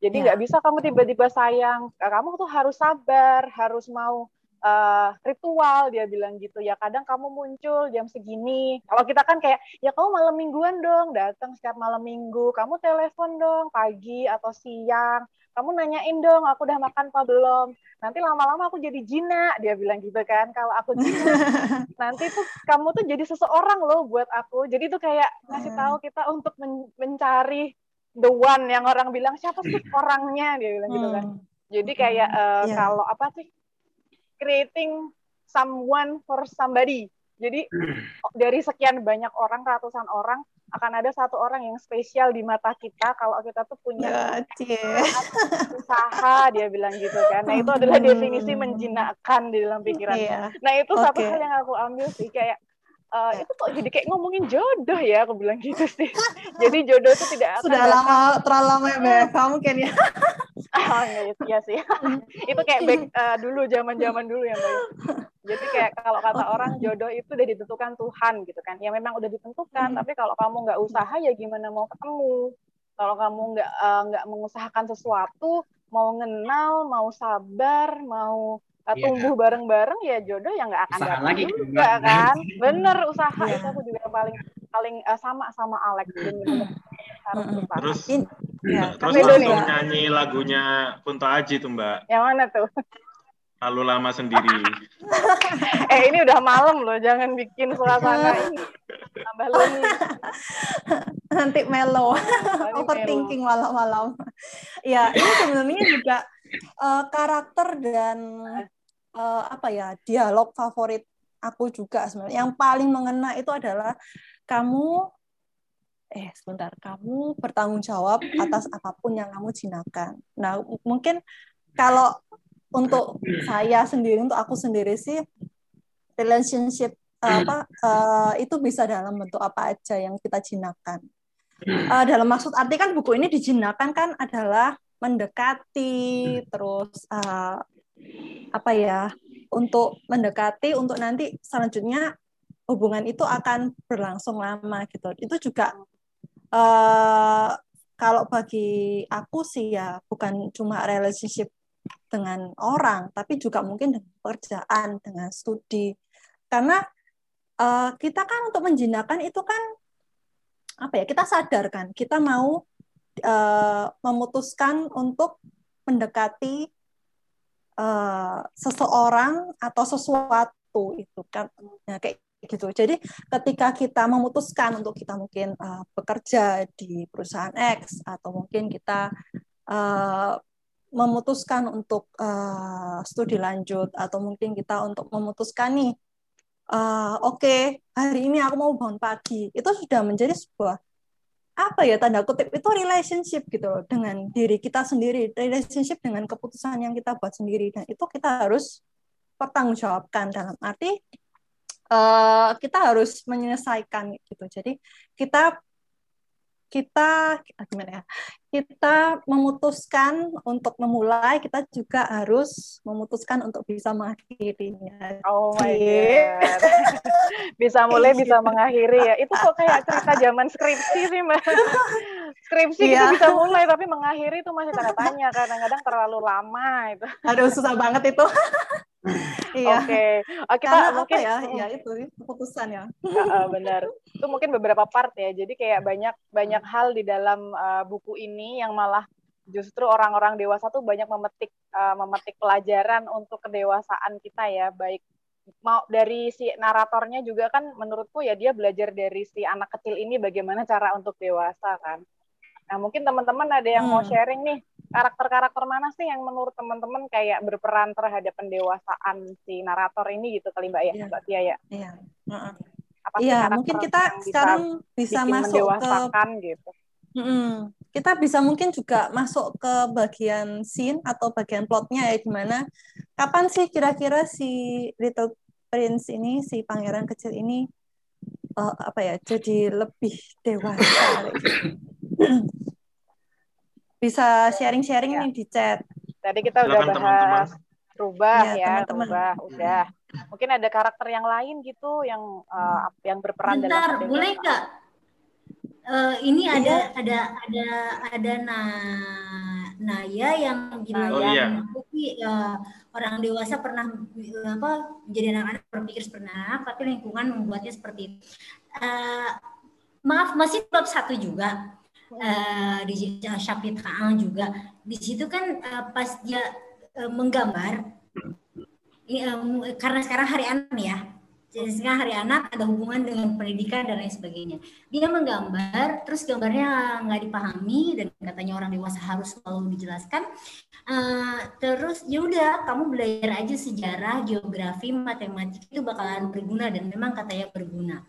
jadi ya. nggak ya. bisa kamu tiba-tiba sayang kamu tuh harus sabar harus mau uh, ritual dia bilang gitu. Ya kadang kamu muncul jam segini. Kalau kita kan kayak ya kamu malam mingguan dong datang setiap malam minggu. Kamu telepon dong pagi atau siang. Kamu nanyain dong aku udah makan apa belum? Nanti lama-lama aku jadi jina dia bilang gitu kan. Kalau aku jina nanti tuh kamu tuh jadi seseorang loh buat aku. Jadi tuh kayak ngasih tahu kita untuk men mencari the one yang orang bilang siapa sih orangnya? Dia bilang gitu kan. Hmm. jadi kayak uh, eh, yeah. kalau apa sih creating someone for somebody. Jadi hmm. dari sekian banyak orang, ratusan orang, akan ada satu orang yang spesial di mata kita kalau kita tuh punya usaha dia bilang gitu kan. Nah itu adalah definisi menjinakkan di dalam pikiran. Yeah. Nah itu okay. satu hal yang aku ambil sih kayak uh, itu kok jadi kayak ngomongin jodoh ya? Aku bilang gitu sih. Jadi jodoh itu tidak akan sudah lama terlalu lama ya Beb. Kamu kayaknya oh iya, iya sih itu kayak back uh, dulu zaman zaman dulu ya Mbak jadi kayak kalau kata orang jodoh itu udah ditentukan Tuhan gitu kan. Ya memang udah ditentukan hmm. tapi kalau kamu nggak usaha ya gimana mau ketemu? Kalau kamu nggak uh, nggak mengusahakan sesuatu mau kenal mau sabar mau yeah. tumbuh bareng-bareng ya jodoh yang nggak akan usaha lagi juga kan bener usaha yeah. itu aku juga paling paling uh, sama sama Alex bener harus berusaha terus ya. terus langsung ya. nyanyi lagunya Kunto Aji tuh mbak yang mana tuh Lalu lama sendiri. eh ini udah malam loh, jangan bikin suasana ini tambah Nanti melo, overthinking malam-malam. Ya ini sebenarnya juga uh, karakter dan uh, apa ya dialog favorit aku juga sebenarnya. Yang paling mengena itu adalah kamu eh sebentar kamu bertanggung jawab atas apa pun yang kamu jinakan. Nah mungkin kalau untuk saya sendiri untuk aku sendiri sih relationship apa uh, itu bisa dalam bentuk apa aja yang kita jinakan. Uh, dalam maksud arti kan buku ini dijinakan kan adalah mendekati terus uh, apa ya untuk mendekati untuk nanti selanjutnya hubungan itu akan berlangsung lama gitu. Itu juga uh, kalau bagi aku sih ya bukan cuma relationship dengan orang tapi juga mungkin dengan pekerjaan dengan studi. Karena uh, kita kan untuk menjinakkan itu kan apa ya kita sadar kan kita mau uh, memutuskan untuk mendekati uh, seseorang atau sesuatu itu kan nah, kayak gitu. Jadi ketika kita memutuskan untuk kita mungkin uh, bekerja di perusahaan X atau mungkin kita uh, memutuskan untuk uh, studi lanjut atau mungkin kita untuk memutuskan nih uh, oke okay, hari ini aku mau bangun pagi itu sudah menjadi sebuah apa ya tanda kutip itu relationship gitu dengan diri kita sendiri. Relationship dengan keputusan yang kita buat sendiri. Dan itu kita harus pertanggungjawabkan. Dalam arti uh, kita harus menyelesaikan gitu. Jadi kita kita gimana ya? Kita memutuskan untuk memulai kita juga harus memutuskan untuk bisa mengakhirinya. Oh my god. Bisa mulai bisa mengakhiri ya. Itu kok kayak cerita zaman skripsi sih mbak. Skripsi yeah. kita bisa mulai tapi mengakhiri itu masih tanda tanya. Kadang-kadang terlalu lama itu. Aduh susah banget itu iya. Oke, okay. uh, kita Karena mungkin ya, ya itu keputusan ya. Uh, uh, benar. Itu mungkin beberapa part ya. Jadi kayak banyak banyak hal di dalam uh, buku ini yang malah justru orang-orang dewasa tuh banyak memetik uh, memetik pelajaran untuk kedewasaan kita ya, baik mau dari si naratornya juga kan menurutku ya dia belajar dari si anak kecil ini bagaimana cara untuk dewasa kan. Nah, mungkin teman-teman ada yang hmm. mau sharing nih karakter-karakter mana sih yang menurut teman-teman kayak berperan terhadap pendewasaan si narator ini gitu kali Mbak ya, yeah. Mbak Tia ya? Iya. Yeah. Apa sih yeah, mungkin kita sekarang bisa, masuk ke gitu. Mm Kita bisa mungkin juga masuk ke bagian scene atau bagian plotnya ya gimana? Kapan sih kira-kira si Little Prince ini, si pangeran kecil ini uh, apa ya, jadi lebih dewasa? Bisa sharing-sharing ya. nih di chat. Tadi kita udah bahas teman-teman. rubah ya, ya teman-teman. rubah udah. Mungkin ada karakter yang lain gitu yang uh, yang berperan Bentar, dalam boleh nggak? Uh, ini iya. ada ada ada ada nah Naya yang gimana oh, iya. uh, orang dewasa pernah apa jadi anak-anak berpikir seperti anak tapi lingkungan membuatnya seperti itu. Uh, maaf masih bab satu juga uh, di Syafid Ka'ang juga di situ kan uh, pas dia uh, menggambar um, karena sekarang hari anak ya jadi sekarang hari anak ada hubungan dengan pendidikan dan lain sebagainya. Dia menggambar, terus gambarnya nggak dipahami dan katanya orang dewasa harus selalu dijelaskan. Uh, terus ya udah kamu belajar aja sejarah, geografi, matematika itu bakalan berguna dan memang katanya berguna.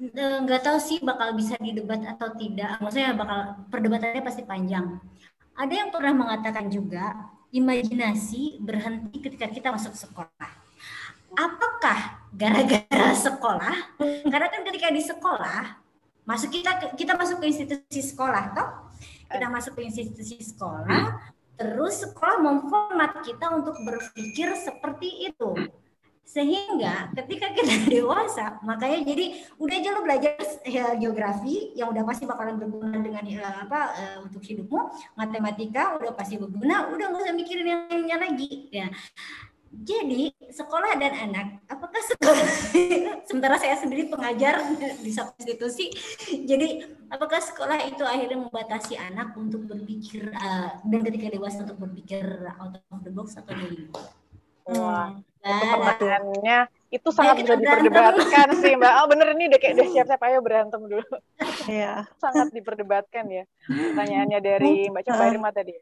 Nggak uh, tahu sih bakal bisa didebat atau tidak. Maksudnya bakal perdebatannya pasti panjang. Ada yang pernah mengatakan juga imajinasi berhenti ketika kita masuk sekolah apakah gara-gara sekolah? Karena kan ketika di sekolah, masuk kita kita masuk ke institusi sekolah, toh kita masuk ke institusi sekolah, terus sekolah memformat kita untuk berpikir seperti itu. Sehingga ketika kita dewasa, makanya jadi udah aja lo belajar ya, geografi yang udah pasti bakalan berguna dengan ya, apa uh, untuk hidupmu, matematika udah pasti berguna, udah nggak usah mikirin yang lainnya lagi. Ya jadi sekolah dan anak, apakah sekolah sementara saya sendiri pengajar di satu institusi, jadi apakah sekolah itu akhirnya membatasi anak untuk berpikir uh, dan ketika dewasa untuk berpikir out of the box atau dari Wah, hmm. itu pertanyaannya itu sangat bisa diperdebatkan sih Mbak. Oh bener ini udah kayak udah siap-siap ayo berantem dulu. Iya. sangat diperdebatkan ya pertanyaannya dari Mbak Coba Irma tadi.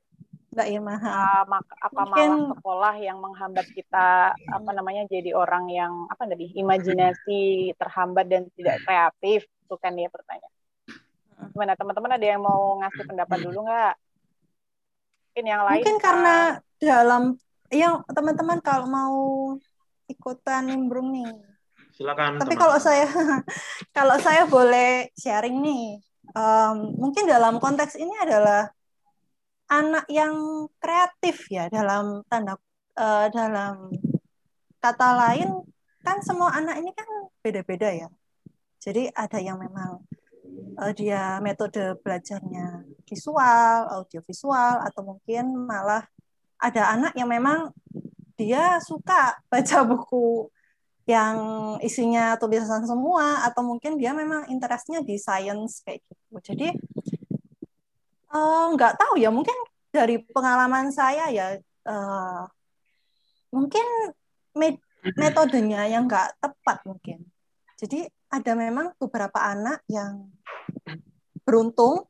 Mbak Irma. Uh, apa Mungkin... malah sekolah yang menghambat kita apa namanya jadi orang yang apa tadi imajinasi terhambat dan tidak kreatif itu kan ya pertanyaan. Gimana teman-teman ada yang mau ngasih pendapat dulu nggak? Mungkin yang lain. Mungkin karena dalam yang teman-teman kalau mau ikutan nimbrung nih. Silakan. Tapi teman. kalau saya kalau saya boleh sharing nih, um, mungkin dalam konteks ini adalah anak yang kreatif ya dalam tanda uh, dalam kata lain kan semua anak ini kan beda-beda ya. Jadi ada yang memang uh, dia metode belajarnya visual, audiovisual atau mungkin malah ada anak yang memang dia suka baca buku yang isinya tulisan semua atau mungkin dia memang interestnya di science kayak gitu. Jadi Eh, nggak uh, tahu ya mungkin dari pengalaman saya ya uh, mungkin metodenya yang nggak tepat mungkin jadi ada memang beberapa anak yang beruntung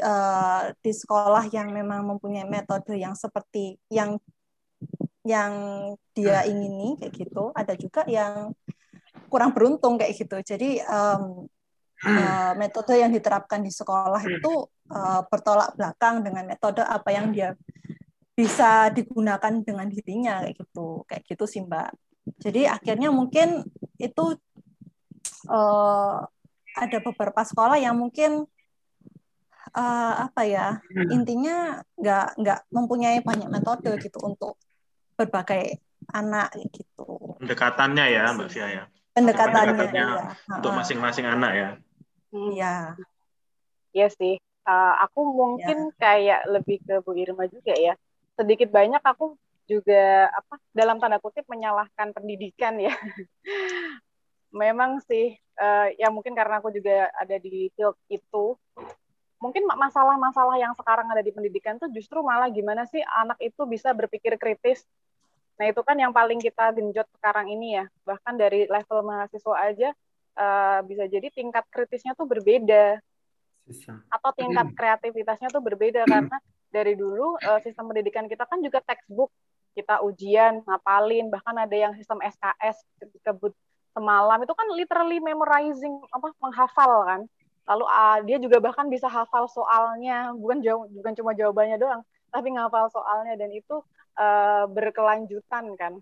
uh, di sekolah yang memang mempunyai metode yang seperti yang yang dia ingini kayak gitu. Ada juga yang kurang beruntung kayak gitu. Jadi um, uh, metode yang diterapkan di sekolah itu uh, bertolak belakang dengan metode apa yang dia bisa digunakan dengan dirinya kayak gitu. Kayak gitu sih mbak. Jadi akhirnya mungkin itu uh, ada beberapa sekolah yang mungkin uh, apa ya intinya nggak nggak mempunyai banyak metode gitu untuk berbagai anak gitu. Pendekatannya ya mbak Fia ya. Pendekatannya, pendekatannya ya. untuk masing-masing anak ya. Iya. Iya sih. Uh, aku mungkin ya. kayak lebih ke Bu Irma juga ya. Sedikit banyak aku juga apa dalam tanda kutip menyalahkan pendidikan ya. Memang sih uh, ya mungkin karena aku juga ada di field itu mungkin masalah-masalah yang sekarang ada di pendidikan tuh justru malah gimana sih anak itu bisa berpikir kritis. Nah, itu kan yang paling kita genjot sekarang ini ya. Bahkan dari level mahasiswa aja uh, bisa jadi tingkat kritisnya tuh berbeda. Atau tingkat kreativitasnya tuh berbeda karena dari dulu uh, sistem pendidikan kita kan juga textbook. Kita ujian ngapalin bahkan ada yang sistem SKS kebut semalam. Itu kan literally memorizing apa menghafal kan lalu uh, dia juga bahkan bisa hafal soalnya bukan jauh bukan cuma jawabannya doang tapi ngafal soalnya dan itu uh, berkelanjutan kan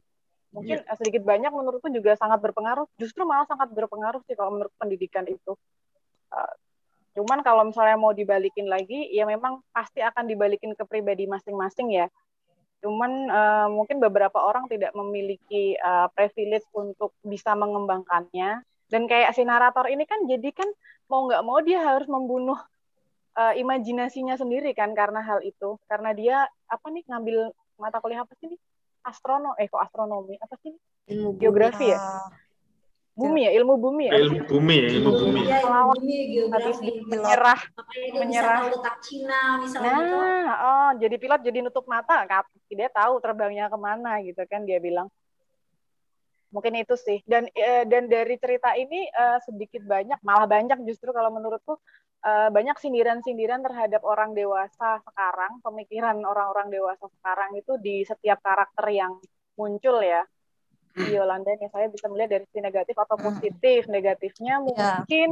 mungkin yeah. sedikit banyak menurutku juga sangat berpengaruh justru malah sangat berpengaruh sih kalau menurut pendidikan itu uh, Cuman kalau misalnya mau dibalikin lagi, ya memang pasti akan dibalikin ke pribadi masing-masing ya. Cuman uh, mungkin beberapa orang tidak memiliki uh, privilege untuk bisa mengembangkannya. Dan kayak si narator ini kan jadi kan mau nggak mau dia harus membunuh uh, imajinasinya sendiri kan karena hal itu. Karena dia apa nih ngambil mata kuliah apa sih nih? Astrono, eh kok astronomi apa sih? Ilmu geografi ya? Bumi ya, ilmu bumi ya. Ilmu bumi ya, ilmu bumi. Ya, ilmu bumi, Habis geografi. menyerah, menyerah. bisa tahu letak Cina misalnya gitu. Nah, oh, jadi pilot jadi nutup mata, kap. Dia tahu terbangnya ke mana gitu kan dia bilang. Mungkin itu sih. Dan eh, dan dari cerita ini eh, sedikit banyak, malah banyak justru kalau menurutku eh, banyak sindiran-sindiran terhadap orang dewasa sekarang, pemikiran orang-orang dewasa sekarang itu di setiap karakter yang muncul ya di Yolanda nih saya bisa melihat dari sisi negatif atau positif. Negatifnya mungkin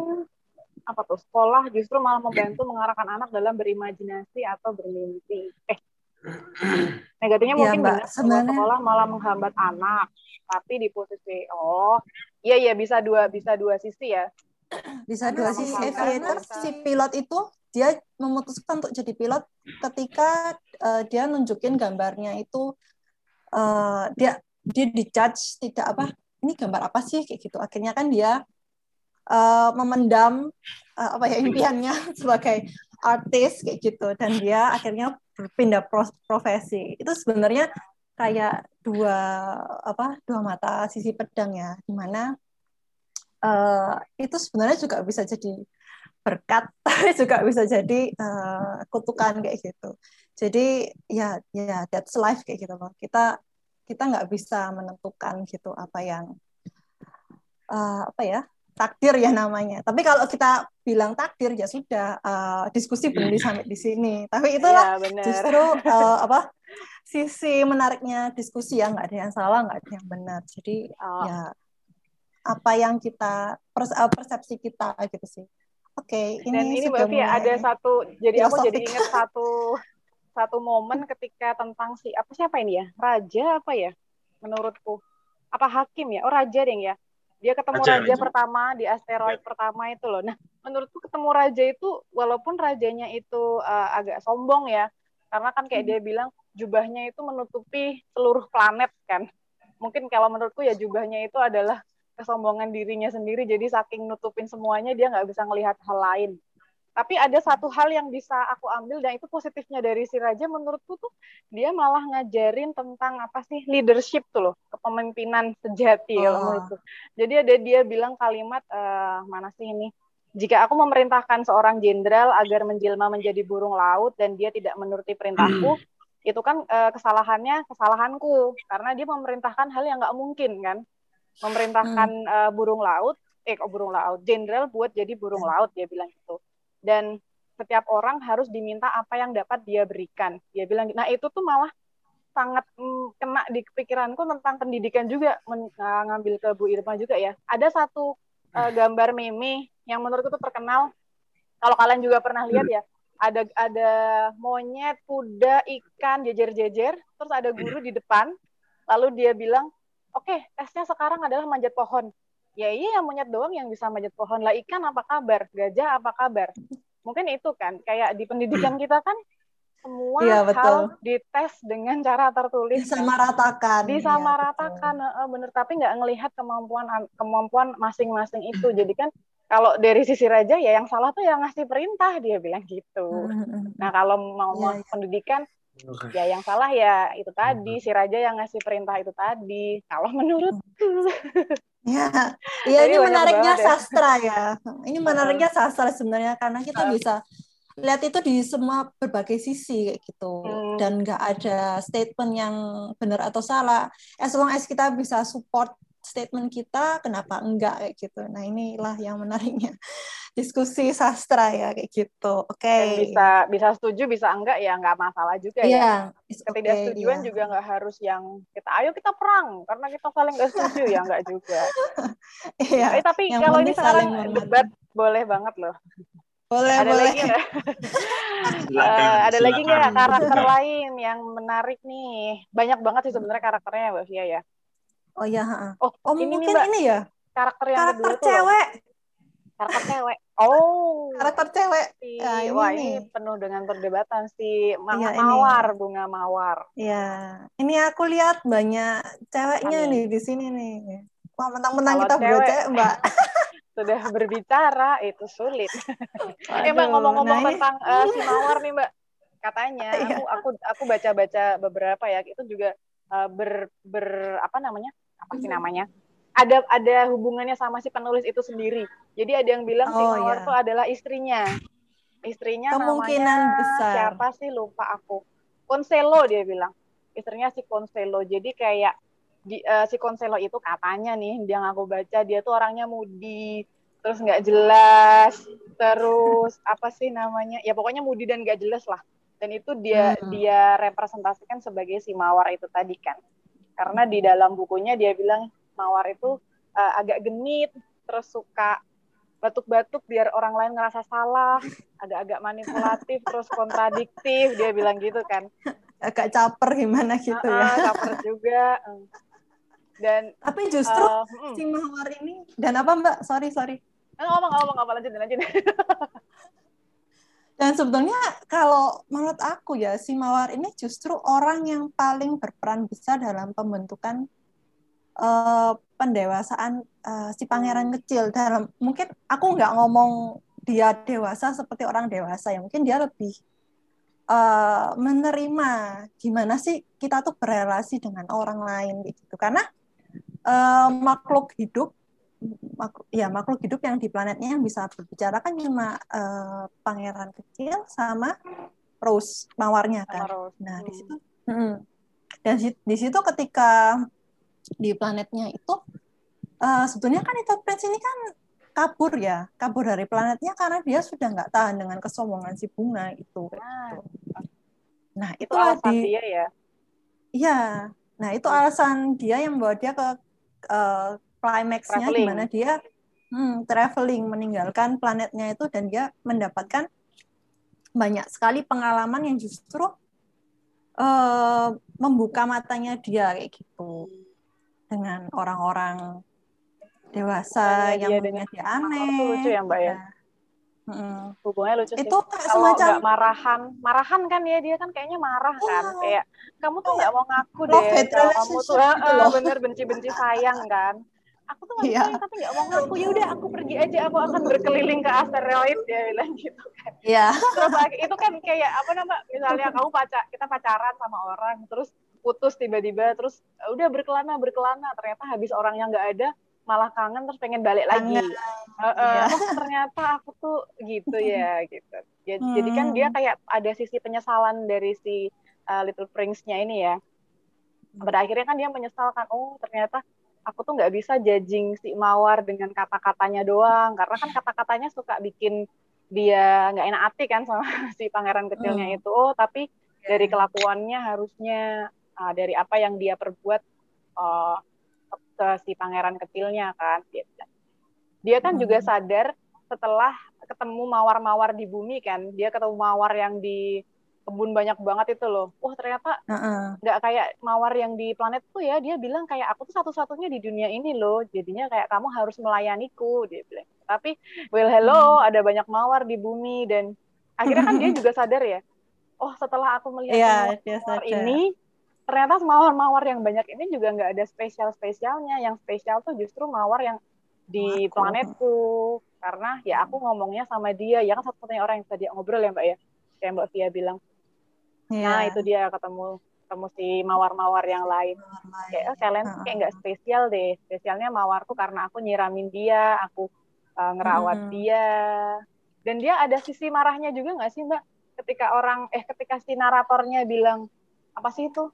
apa tuh sekolah justru malah membantu mengarahkan anak dalam berimajinasi atau bermimpi. Eh, negatifnya Iya, mungkin Mbak. Sebenarnya- sekolah malah menghambat anak. Tapi di posisi oh iya iya bisa dua bisa dua sisi ya. bisa dua sisi aviator bisa. si pilot itu dia memutuskan untuk jadi pilot ketika eh, dia nunjukin gambarnya itu eh, dia dia dijudge tidak apa ini gambar apa sih kayak gitu akhirnya kan dia eh, memendam eh, apa ya impiannya sebagai artis kayak gitu dan dia akhirnya berpindah pro- profesi. Itu sebenarnya kayak dua apa dua mata sisi pedang ya. Di mana eh, itu sebenarnya juga bisa jadi berkat tapi juga bisa jadi eh, kutukan kayak gitu. Jadi ya ya that's life kayak gitu loh. Kita kita nggak bisa menentukan gitu apa yang eh, apa ya takdir ya namanya. Tapi kalau kita bilang takdir ya sudah eh, diskusi berhenti sampai di sini. Tapi itulah Iya benar. justru eh, apa sisi menariknya diskusi ya nggak ada yang salah nggak ada yang benar. Jadi Oh. ya apa yang kita eh, persepsi kita gitu sih. Oke ini Dan ini Mbak Fia ada satu, jadi aku jadi ingat satu satu momen ketika tentang si apa siapa ini ya? Raja apa ya? Menurutku. Apa hakim ya? Oh raja deh ya dia ketemu Raja, raja, raja. pertama di asteroid pertama itu loh. Nah menurutku ketemu raja itu walaupun rajanya itu uh, agak sombong ya karena kan kayak dia bilang jubahnya itu menutupi seluruh planet kan. Mungkin kalau menurutku ya jubahnya itu adalah kesombongan dirinya sendiri jadi saking nutupin semuanya dia nggak bisa ngelihat hal lain tapi ada satu hal yang bisa aku ambil dan itu positifnya dari si Raja menurutku tuh dia malah ngajarin tentang apa sih leadership tuh loh kepemimpinan sejati Oh. menurutku. Jadi ada dia bilang kalimat eh, mana sih ini jika aku memerintahkan seorang jenderal agar menjelma menjadi burung laut dan dia tidak menuruti perintahku itu kan eh, kesalahannya kesalahanku. Karena dia memerintahkan hal yang nggak mungkin kan. Memerintahkan eh, burung laut eh kok burung laut? Jenderal buat jadi burung laut dia bilang gitu dan setiap orang harus diminta apa yang dapat dia berikan. Dia bilang nah itu tuh malah sangat mm, kena di pikiranku tentang pendidikan juga men- uh, ngambil ke Bu Irma juga ya. Ada satu uh, gambar meme yang menurutku tuh terkenal. Kalau kalian juga pernah lihat ya ada ada monyet kuda ikan jejer-jejer. Terus ada guru di depan. Lalu dia bilang oke tesnya sekarang adalah manjat pohon ya iya monyet doang yang bisa manjat pohon. Lah ikan apa kabar? Gajah apa kabar? Mungkin itu kan kayak di pendidikan kita kan semua Iya, betul. hal dites dengan cara tertulis kan. disamaratakan disamaratakan heeh, bener. Tapi nggak ngelihat kemampuan kemampuan masing-masing itu. Jadi kan kalau dari sisi raja ya yang salah tuh yang ngasih perintah dia bilang gitu. Nah kalau mau Iya, mau iya. pendidikan ya yang salah ya itu tadi. Si raja yang ngasih perintah itu tadi. Kalau menurutku Ya, ya ini menariknya ya. sastra ya. Ini menariknya sastra sebenarnya karena kita bisa lihat itu di semua berbagai sisi kayak gitu Hmm. dan nggak ada statement yang benar atau salah. As long as kita bisa support statement kita, kenapa enggak kayak gitu. Nah inilah yang menariknya diskusi sastra ya kayak gitu. Oke. dan bisa bisa setuju bisa enggak ya nggak masalah juga ya Iya, it's okay, ketidaksetujuan iya. juga nggak harus yang kita ayo kita perang karena kita saling nggak setuju ya nggak juga Iya. eh, tapi yang kalau ini sekarang debat boleh banget loh Boleh, ada boleh. lagi nggak Silakan, Eh, ada lagi nggak karakter lain yang menarik nih banyak banget sih sebenarnya karakternya mbak Fia ya Oh iya, oh, Oh, ini nih mungkin mbak ini ya, karakter yang karakter kedua cewek. karakter cewek oh Karakter cewek. si Ya, ini wah nih. ini penuh dengan perdebatan si Ma- Iya, ini. mawar bunga mawar Ya, ini aku lihat banyak ceweknya Amin. nih di sini nih. Wah, mentang-mentang kita cewek- cewek, Mbak. sudah berbicara itu sulit. eh mbak ngomong-ngomong nah tentang uh, si mawar nih mbak, katanya iya. aku aku aku baca-baca beberapa ya itu juga uh, ber ber apa namanya apa sih namanya ada ada hubungannya sama si penulis itu sendiri. Jadi ada yang bilang oh, si mawar itu iya. adalah istrinya. Istrinya Kemungkinan namanya besar. siapa sih lupa aku. Konselo dia bilang. Istrinya si Konselo. Jadi kayak di, uh, si Konselo itu katanya nih yang aku baca dia tuh orangnya mudi terus nggak jelas terus apa sih namanya ya pokoknya mudi dan nggak jelas lah dan itu dia hmm. dia representasikan sebagai si mawar itu tadi kan karena di dalam bukunya dia bilang mawar itu uh, agak genit terus suka batuk-batuk biar orang lain ngerasa salah agak-agak manipulatif terus kontradiktif. Dia bilang gitu kan. Agak caper gimana gitu uh, ya caper juga. Dan tapi justru uh, si mawar ini dan apa mbak? Sorry sorry. Ngomong ngomong apa lanjut lanjut Dan sebetulnya kalau menurut aku ya si Mawar ini justru orang yang paling berperan besar dalam pembentukan uh, pendewasaan uh, si pangeran kecil. Dalam mungkin aku nggak ngomong dia dewasa seperti orang dewasa ya mungkin dia lebih uh, menerima gimana sih kita tuh berrelasi dengan orang lain gitu. Karena uh, makhluk hidup ya makhluk hidup yang di planetnya yang bisa berbicara kan cuma uh, pangeran kecil sama Rose mawarnya kan. Rose. Nah, di situ hmm. dan di situ ketika di planetnya itu uh, sebetulnya kan itu prince ini kan kabur ya, kabur dari planetnya karena dia sudah nggak tahan dengan kesombongan si bunga itu. Nah, nah itu alasan di, dia ya. Iya. Nah, itu alasan dia yang membawa dia ke uh, climaxnya di mana dia hmm, traveling meninggalkan planetnya itu dan dia mendapatkan banyak sekali pengalaman yang justru uh, membuka matanya dia kayak gitu dengan orang-orang dewasa yang dia punya dia aneh. lucu ya mbak ya. Hmm. Hubungannya lucu itu sih. Kalau semacam marahan, marahan kan ya dia kan kayaknya marah kan, oh. kayak kamu tuh nggak mau ngaku deh, kamu tuh uh, bener benci-benci sayang kan aku tuh nggak yeah. tapi nggak mau ngaku. Ya udah aku pergi aja. Aku akan berkeliling ke asteroid ya bilang gitu kan. Iya. Yeah. terus itu kan kayak apa nama misalnya kamu pacar kita pacaran sama orang terus putus tiba-tiba terus e, udah berkelana berkelana. Ternyata habis orangnya nggak ada malah kangen terus pengen balik lagi. Uh, uh, yeah. oh, ternyata aku tuh gitu ya gitu. Ya, hmm. jadi kan dia kayak ada sisi penyesalan dari si uh, Little Prince-nya ini ya. Pada akhirnya kan dia menyesalkan oh ternyata aku tuh nggak bisa judging si Mawar dengan kata-katanya doang karena kan kata-katanya suka bikin dia nggak enak hati kan sama si pangeran kecilnya hmm. itu oh tapi dari iya. kelakuannya harusnya uh, dari apa yang dia perbuat uh, ke si pangeran kecilnya kan dia kan hmm. juga sadar setelah ketemu mawar-mawar di bumi kan dia ketemu mawar yang di kebun banyak banget itu loh. Wah ternyata nggak uh-uh. kayak mawar yang di planet tuh ya. Dia bilang kayak aku tuh satu-satunya di dunia ini loh. Jadinya kayak kamu harus melayaniku. Dia bilang. Tapi well hello hmm. ada banyak mawar di bumi dan akhirnya kan dia juga sadar ya. Oh setelah aku melihat yeah, mawar ini ternyata mawar-mawar yang banyak ini juga nggak ada spesial-spesialnya. Yang spesial tuh justru mawar yang di planetku karena ya aku ngomongnya sama dia ya kan satu-satunya orang yang tadi ngobrol ya mbak ya kayak mbak Via bilang Yeah. Nah itu dia ketemu ketemu si mawar-mawar yang lain. Mawar kayak oh, kalian uh kayak nggak spesial deh. Spesialnya mawar tuh karena aku nyiramin dia, aku uh, ngerawat hmm. dia. Dan dia ada sisi marahnya juga nggak sih mbak? Ketika orang eh ketika si naratornya bilang apa sih itu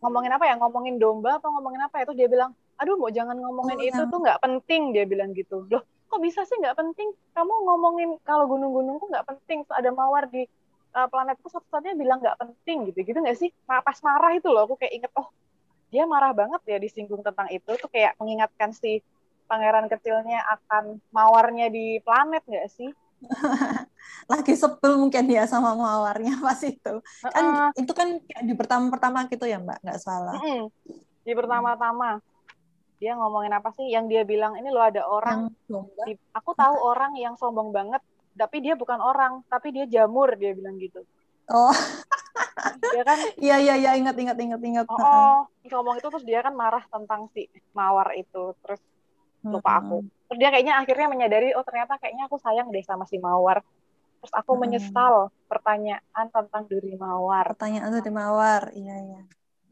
ngomongin apa ya ngomongin domba atau ngomongin apa itu dia bilang aduh mau jangan ngomongin oh, itu tuh nggak penting dia bilang gitu loh kok bisa sih nggak penting kamu ngomongin kalau gunung-gunung tuh nggak penting ada mawar di uh, planetku satu-satunya bilang nggak penting gitu. Gitu nggak sih? Pas marah itu loh aku kayak inget oh dia marah banget ya disinggung tentang itu. Tuh kayak mengingatkan si pangeran kecilnya akan mawarnya di planet nggak sih? Lagi sebel mungkin dia sama mawarnya pas itu. Kan uh, itu kan di pertama-pertama gitu ya mbak? Nggak salah. Uh, uh, di pertama-tama. Dia ngomongin apa sih? Yang dia bilang ini loh ada orang di, aku tahu orang yang sombong banget tapi dia bukan orang tapi dia jamur dia bilang gitu. Oh. Dia kan? Iya iya iya ingat ingat ingat ingat. Oh, oh. Ngomong itu terus dia kan marah tentang si mawar itu. Terus lupa aku. Terus dia kayaknya akhirnya menyadari oh ternyata kayaknya aku sayang deh sama si mawar. Terus aku Hmm. menyesal pertanyaan tentang duri mawar. Pertanyaan di mawar, iya iya.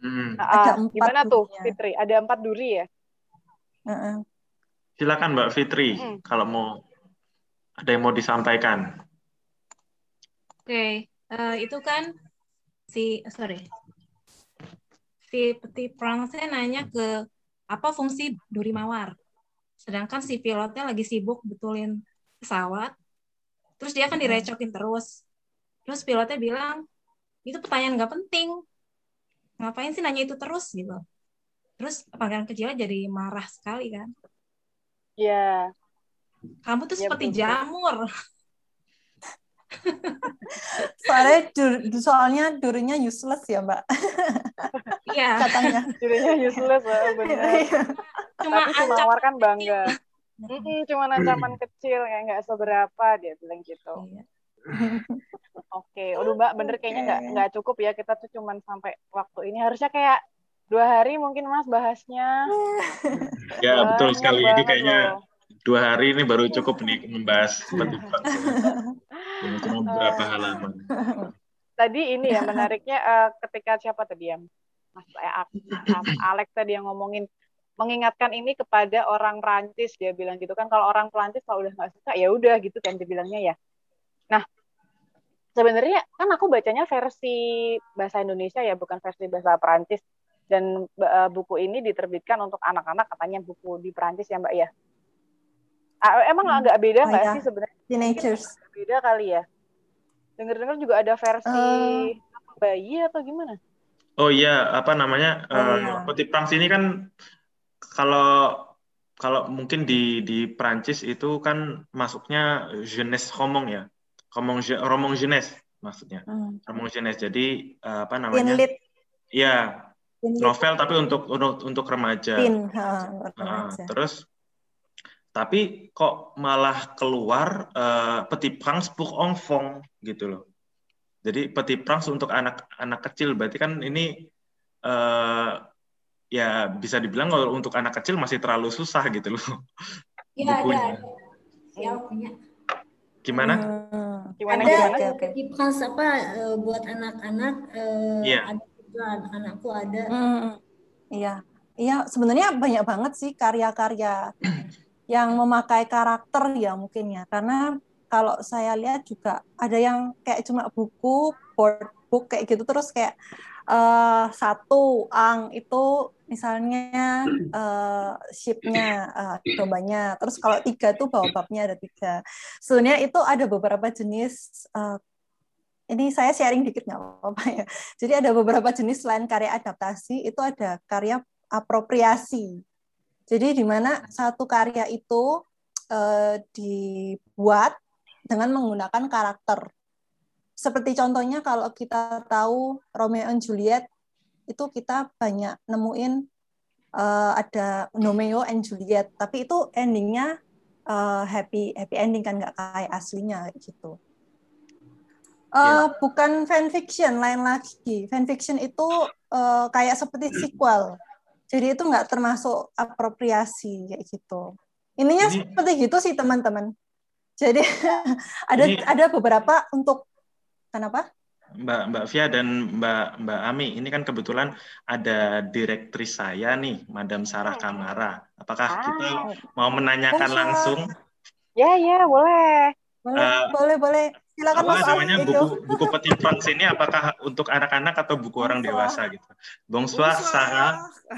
Hmm. Nah, Ada ah, empat gimana tuh durinya. Fitri? Ada empat duri ya? Heeh. Silakan Mbak Fitri, Mm. kalau mau ada yang mau disampaikan. Oke, eh, itu kan si sorry, si Petit Prince nanya ke apa fungsi duri mawar. Sedangkan si pilotnya lagi sibuk betulin pesawat, terus dia kan Hmm. direcokin terus. Terus pilotnya bilang itu pertanyaan nggak penting, ngapain sih nanya itu terus gitu. Terus pangeran kecilnya jadi marah sekali kan. ya Kamu tuh Iya, seperti betul, jamur. Soalnya dur- soalnya durinya useless ya, Mbak. Iya, Katanya. durinya useless ya bener Iya. cuma tapi si ancaman mawar kan bangga Mm-mm, cuma ancaman kecil kayak nggak seberapa dia bilang gitu Iya. Oke, udah Mbak, bener kayaknya nggak nggak cukup ya kita tuh cuman sampai waktu ini harusnya kayak dua hari mungkin Mas bahasnya. Ya, betul sekali. Ini kayaknya loh. Dua hari ini baru cukup nih membahas. Yang cuma beberapa halaman. Tadi ini ya menariknya eh, ketika siapa tadi ya Mas Alex tadi yang ngomongin mengingatkan ini kepada orang Prancis dia bilang gitu kan kalau orang Prancis kalau udah nggak suka ya udah gitu kan dia bilangnya ya. Nah sebenarnya kan aku bacanya versi bahasa Indonesia ya bukan versi bahasa Prancis dan eh, buku ini diterbitkan untuk anak-anak katanya buku di Prancis ya Mbak ya. Ah, emang Hmm. agak beda Oh, nggak iya. sih sebenarnya? Teenagers. Beda kali ya. Dengar-dengar juga ada versi Eh. bayi atau gimana? Oh iya, apa namanya? Oh, eh, iya. Petit Prince ini kan kalau kalau mungkin di di Prancis itu kan masuknya jeunesse roman ya. Roman je- roman jeunesse maksudnya. Hmm. Roman jeunesse. Jadi eh, apa namanya? lit, Ya, novel tapi untuk untuk untuk remaja. teen, ha, remaja. terus tapi kok malah keluar eh, Petit Prince pour enfants gitu loh. Jadi Petit Prince untuk anak-anak kecil berarti kan ini eh, ya bisa dibilang kalau untuk anak kecil masih terlalu susah gitu loh Iya, ada. ada. Ya, punya. Gimana? Hmm. Gimana Ada gimana? Oke, oke. di Prince apa eh, buat anak-anak eh, Iya. ada juga anak-anakku ada. Hmm, iya, iya. Sebenarnya banyak banget sih karya-karya yang memakai karakter ya mungkin ya. Karena kalau saya lihat juga ada yang kayak cuma buku, board book kayak gitu terus kayak eh, satu ang itu misalnya eh, ship-nya eh, dombanya. Terus kalau tiga tuh baobabnya ada tiga. Sebenarnya itu ada beberapa jenis eh, ini saya sharing dikit nggak apa-apa ya. Jadi ada beberapa jenis selain karya adaptasi, itu ada karya apropriasi. Jadi di mana satu karya itu eh, dibuat dengan menggunakan karakter. Seperti contohnya kalau kita tahu Romeo and Juliet, itu kita banyak nemuin eh, ada Romeo and Juliet, tapi itu endingnya eh, happy happy ending kan nggak kayak aslinya gitu. Eh, bukan fanfiction lain lagi. Fanfiction itu eh, kayak seperti sequel. Jadi itu nggak termasuk apropriasi kayak gitu. Ininya Ini- seperti gitu sih teman-teman. Jadi ada Ini- ada beberapa untuk kenapa? Mbak Mbak Via dan Mbak Mbak Ami, ini kan kebetulan ada direktris saya nih, Madam Sarah Kamara. Apakah kita Ah, mau menanyakan Bonsoir. langsung ya ya boleh. Boleh, Eh, boleh, boleh. Silakan apa Mas Ali namanya itu. buku buku Petit Prince ini apakah untuk anak-anak atau buku orang Bonsoir. dewasa gitu? Bonsoir, Sarah.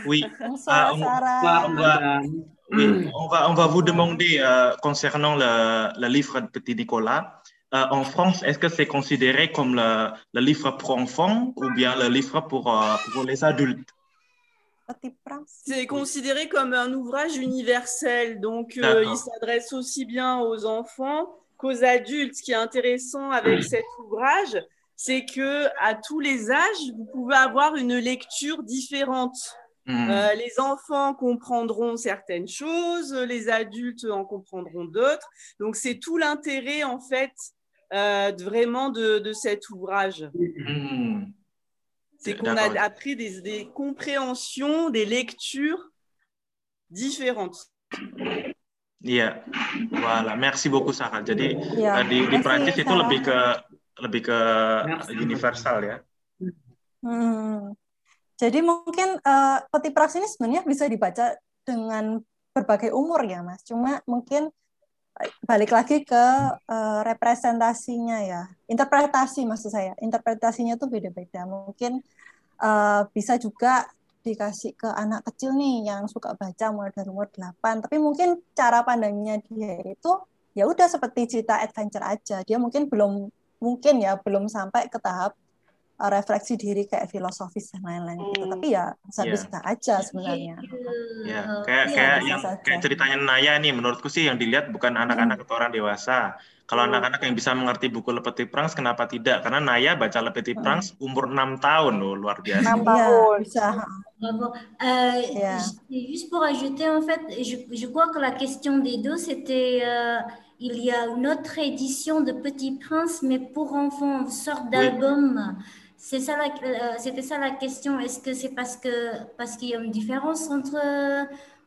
Oui, Bonsoir, Ah, on- Sarah. Bonsoir, on va, madame. oui, on va on va vous demander euh, concernant le, le livre de Petit Nicolas. Euh, en France, est-ce que c'est considéré comme le, le livre pour enfants ou bien le livre pour, euh, pour les adultes? C'est considéré comme un ouvrage universel, donc euh, il s'adresse aussi bien aux enfants qu'aux adultes. Ce qui est intéressant avec cet ouvrage, c'est que à tous les âges, vous pouvez avoir une lecture différente. Hmm. Euh, les enfants comprendront certaines choses, les adultes en comprendront d'autres. Donc c'est tout l'intérêt en fait euh, vraiment de, de cet ouvrage. Hmm. C'est qu'on a appris des, des compréhensions, des lectures différentes. Iya, voilà. Merci beaucoup Sarah. Jadi Iya, uh, di di Prancis itu Sarah. lebih ke lebih ke Merci. universal ya. Hmm. Jadi mungkin eh, peti praksi ini sebenarnya bisa dibaca dengan berbagai umur ya, Mas. Cuma mungkin eh, balik lagi ke eh, representasinya ya, interpretasi maksud saya. Interpretasinya tuh beda-beda. Mungkin eh, bisa juga dikasih ke anak kecil nih yang suka baca mulai dari umur 8, tapi mungkin cara pandangnya dia itu ya udah seperti cerita adventure aja. Dia mungkin belum mungkin ya belum sampai ke tahap refleksi diri kayak filosofis dan lain-lain gitu. Hmm. Tapi ya bisa-bisa aja sebenarnya. Ya, Eh, kayak iya, kayak bisa yang saja. kayak ceritanya Naya nih, menurutku sih yang dilihat bukan anak-anak atau orang dewasa. Kalau Hmm. anak-anak yang bisa mengerti buku Le Petit Prince, kenapa tidak? Karena Naya baca Le Petit Hmm. Prince umur 6 tahun loh, luar biasa. enam Iya, tahun bisa. Bravo. Euh, Yeah. Juste pour ajouter, en fait, je, je crois que la question des deux, c'était euh, il y a une autre édition de Petit Prince, mais pour enfants, une sorte Oui. C'est ça euh, c'était ça la question. Est-ce que c'est parce que parce qu'il y a une différence entre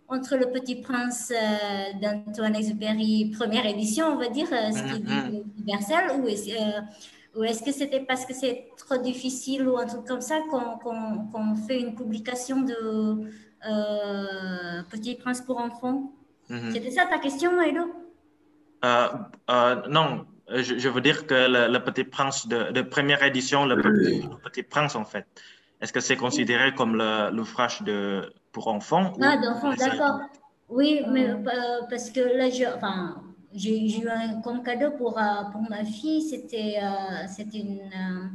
entre le Petit Prince euh, d'Antoine Exupéry première édition, on va dire, euh, ce qui est Mhm. dit universel, ou est-ce euh, ou est-ce que c'était parce que c'est trop difficile ou un truc comme ça qu'on qu'on- qu'on fait une publication de euh, Petit Prince pour enfants? Mhm. C'était ça ta question, Edo? Euh, euh, non, je, je veux dire que le, le Petit Prince de, de première édition, le Petit, le Petit Prince en fait, est-ce que c'est considéré comme le- l'ouvrage de pour enfants Ah, d'enfants, d'accord. Oui, mais euh, parce que là, je, enfin, j'ai eu un comme cadeau pour, euh, pour ma fille, c'était euh, c'était une, euh,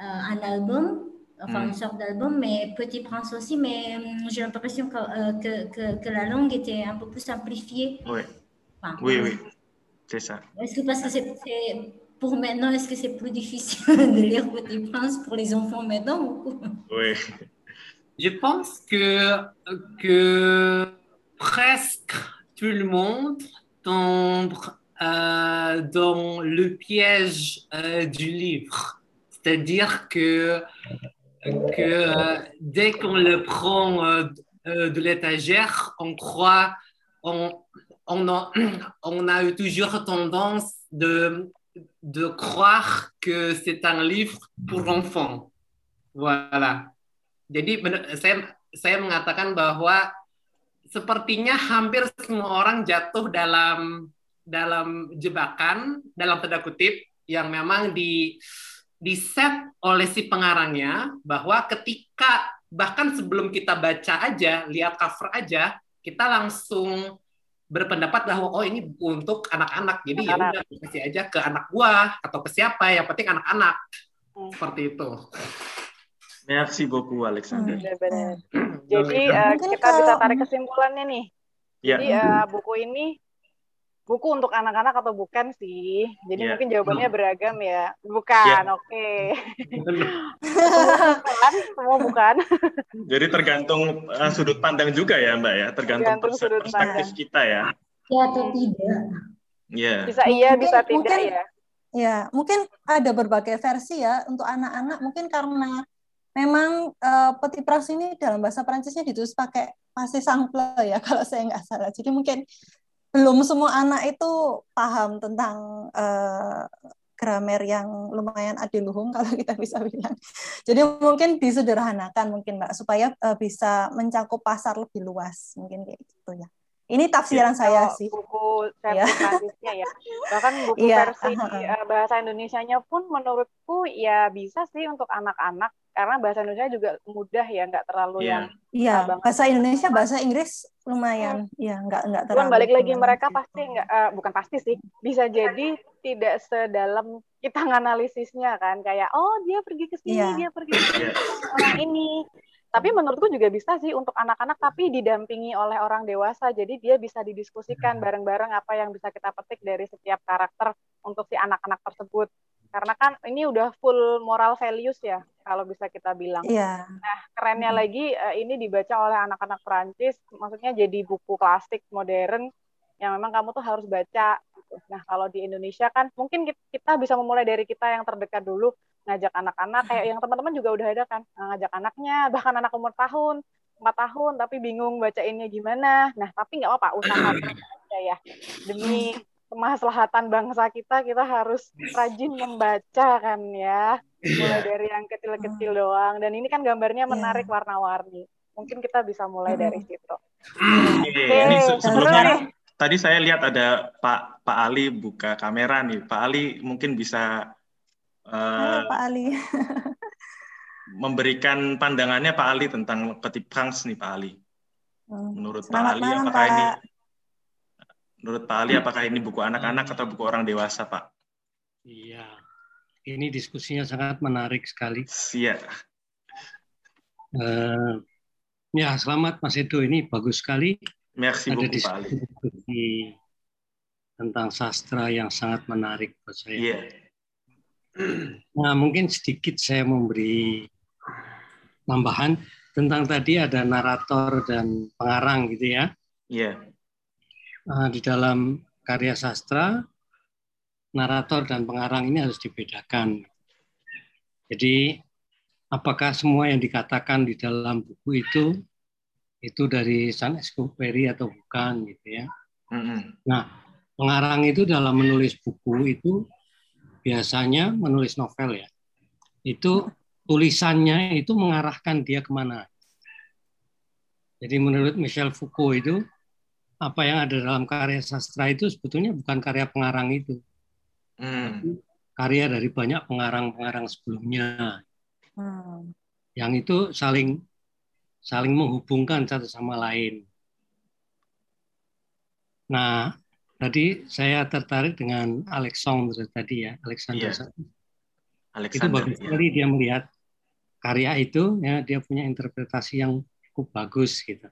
euh, un album, enfin Mm. une sorte d'album, mais Petit Prince aussi, mais hum, j'ai l'impression que, euh, que, que, que la langue était un peu plus simplifiée. Oui, Enfin, oui, oui, c'est ça. Est-ce que parce que c'est pour maintenant, est-ce que c'est plus difficile de lire Petit Prince pour les enfants maintenant ou- Oui. Je pense que, que presque tout le monde tombe euh, dans le piège euh, du livre. C'est-à-dire que, que euh, dès qu'on le prend de l'étagère, on croit, on, on, a, on a eu toujours tendance de, de croire que c'est un livre pour enfants. Voilà. Jadi saya saya mengatakan bahwa sepertinya hampir semua orang jatuh dalam dalam jebakan dalam tanda kutip yang memang di di set oleh si pengarangnya bahwa ketika bahkan sebelum kita baca aja lihat cover aja kita langsung berpendapat bahwa oh ini buku untuk anak-anak jadi ya udah kasih aja ke anak gua atau ke siapa yang penting anak-anak Hmm. seperti itu. Merci beaucoup Alexander. benar-benar Hmm. jadi eh, Mungkin kita bisa tarik kesimpulannya nih Ya, Jadi eh, buku ini buku untuk anak-anak atau bukan sih? Jadi Iya. mungkin jawabannya beragam ya. Bukan, Iya. oke. Semua bukan, semua bukan. jadi tergantung uh, sudut pandang juga ya Mbak ya, tergantung Tergantung pers- sudut perspektif pandang. kita ya. Ya atau tidak? Iya. Bisa iya, Mungkin- bisa tidak mungkin- ya. Ya, mungkin ada berbagai versi ya untuk anak-anak. Mungkin karena memang eh, Petit Prince ini dalam bahasa Prancisnya ditulis pakai passé simple ya kalau saya nggak salah. Jadi mungkin belum semua anak itu paham tentang eh, grammar yang lumayan adiluhung kalau kita bisa bilang. Jadi mungkin disederhanakan mungkin Mbak supaya eh, bisa mencakup pasar lebih luas mungkin kayak gitu ya. Ini tafsiran saya Kalau sih. buku versi Iya. Prancisnya ya. Bahkan buku Iya, versi eh, bahasa Indonesianya pun menurutku ya bisa sih untuk anak-anak karena bahasa Indonesia juga mudah ya, nggak terlalu Iya. yang Iya, Ah, bahasa Indonesia, bahasa Inggris lumayan, ya nggak nggak Cuman terlalu. balik lagi mereka gitu. pasti nggak eh, bukan pasti sih bisa jadi tidak sedalam kita nganalisisnya kan kayak oh dia pergi ke sini Iya. dia pergi ke sini Iya. orang ini tapi menurutku juga bisa sih untuk anak-anak tapi didampingi oleh orang dewasa. Jadi dia bisa didiskusikan bareng-bareng apa yang bisa kita petik dari setiap karakter untuk si anak-anak tersebut. Karena kan ini udah full moral values ya kalau bisa kita bilang. Iya, kerennya Hmm. lagi eh, ini dibaca oleh anak-anak Perancis maksudnya jadi buku klasik modern yang memang kamu tuh harus baca gitu. Nah, kalau di Indonesia kan mungkin kit- kita bisa memulai dari kita yang terdekat dulu ngajak anak-anak kayak yang teman-teman juga udah ada kan nah, ngajak anaknya bahkan anak umur tahun empat tahun tapi bingung bacainnya gimana. Nah, tapi nggak apa-apa, usaha terus aja ya. Demi kemaslahatan bangsa kita, kita harus rajin membaca kan ya. Mulai dari yang kecil-kecil doang. Dan ini kan gambarnya menarik warna-warni. Mungkin kita bisa mulai dari situ. Oke, ini se- sebelumnya tadi saya lihat ada Pak Pak Ali buka kamera nih. Pak Ali mungkin bisa Halo eh, Pak Ali. memberikan pandangannya Pak Ali tentang Petit Prince nih Pak Ali. Hmm. Menurut Pak Selamat Ali malam apakah ini Pak. menurut Pak Ali apakah ini buku anak-anak atau buku orang dewasa Pak? Iya, ini diskusinya sangat menarik sekali. Iya. Eh, ya, selamat Mas Edo. Ini bagus sekali. Merci Ada beaucoup Pak Ali. tentang sastra yang sangat menarik buat saya. Iya. Nah, mungkin sedikit saya memberi tambahan tentang tadi ada narator dan pengarang gitu ya. Iya. Nah, di dalam karya sastra, narator dan pengarang ini harus dibedakan. Jadi, apakah semua yang dikatakan di dalam buku itu itu dari San Exupéry atau bukan gitu ya? Nah, pengarang itu dalam menulis buku itu biasanya menulis novel ya. Itu tulisannya itu mengarahkan dia ke mana. Jadi menurut Michel Foucault itu apa yang ada dalam karya sastra itu sebetulnya bukan karya pengarang itu, Mm. karya dari banyak pengarang-pengarang sebelumnya Hmm. yang itu saling saling menghubungkan satu sama lain. Nah, tadi saya tertarik dengan Alexander tadi ya, Alexander. Itu Alexander. bagus iya. sekali dia melihat karya itu, ya dia punya interpretasi yang cukup bagus gitu.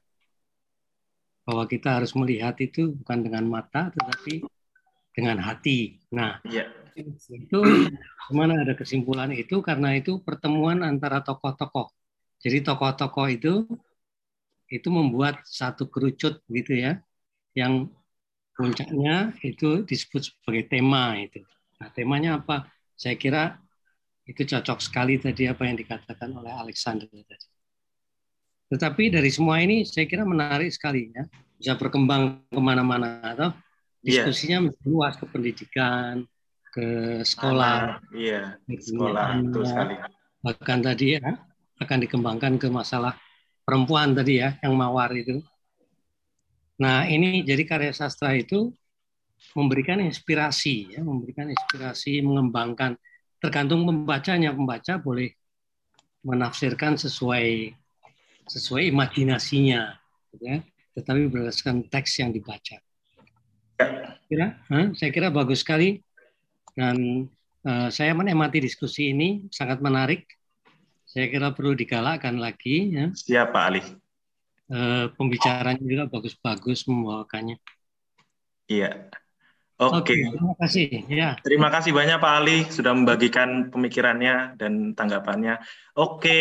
Bahwa kita harus melihat itu bukan dengan mata, tetapi dengan hati. Nah, Iya. itu ke mana ada kesimpulan itu karena itu pertemuan antara tokoh-tokoh. Jadi tokoh-tokoh itu itu membuat satu kerucut gitu ya, yang puncaknya itu disebut sebagai tema itu. Nah temanya apa? Saya kira itu cocok sekali tadi apa yang dikatakan oleh Alexander tadi. Tetapi dari semua ini saya kira menarik sekali ya, bisa berkembang ke mana-mana atau Iya. diskusinya menjadi luas ke pendidikan, ke sekolah, Iya. ke Sekolah anak, sekali. bahkan tadi ya akan dikembangkan ke masalah perempuan tadi ya yang mawar itu. Nah ini jadi karya sastra itu memberikan inspirasi ya, memberikan inspirasi, mengembangkan tergantung pembacanya. Pembaca boleh menafsirkan sesuai sesuai imajinasinya, gitu ya. tetapi berdasarkan teks yang dibaca. Kira, Hah? saya kira bagus sekali dan eh, saya menikmati diskusi ini sangat menarik. Saya kira perlu digalakkan lagi ya. Siap Pak Ali. Eh, pembicaranya juga bagus-bagus membawakannya. Iya. Oke. terima kasih. Ya. Terima kasih banyak Pak Ali sudah membagikan pemikirannya dan tanggapannya. Oke,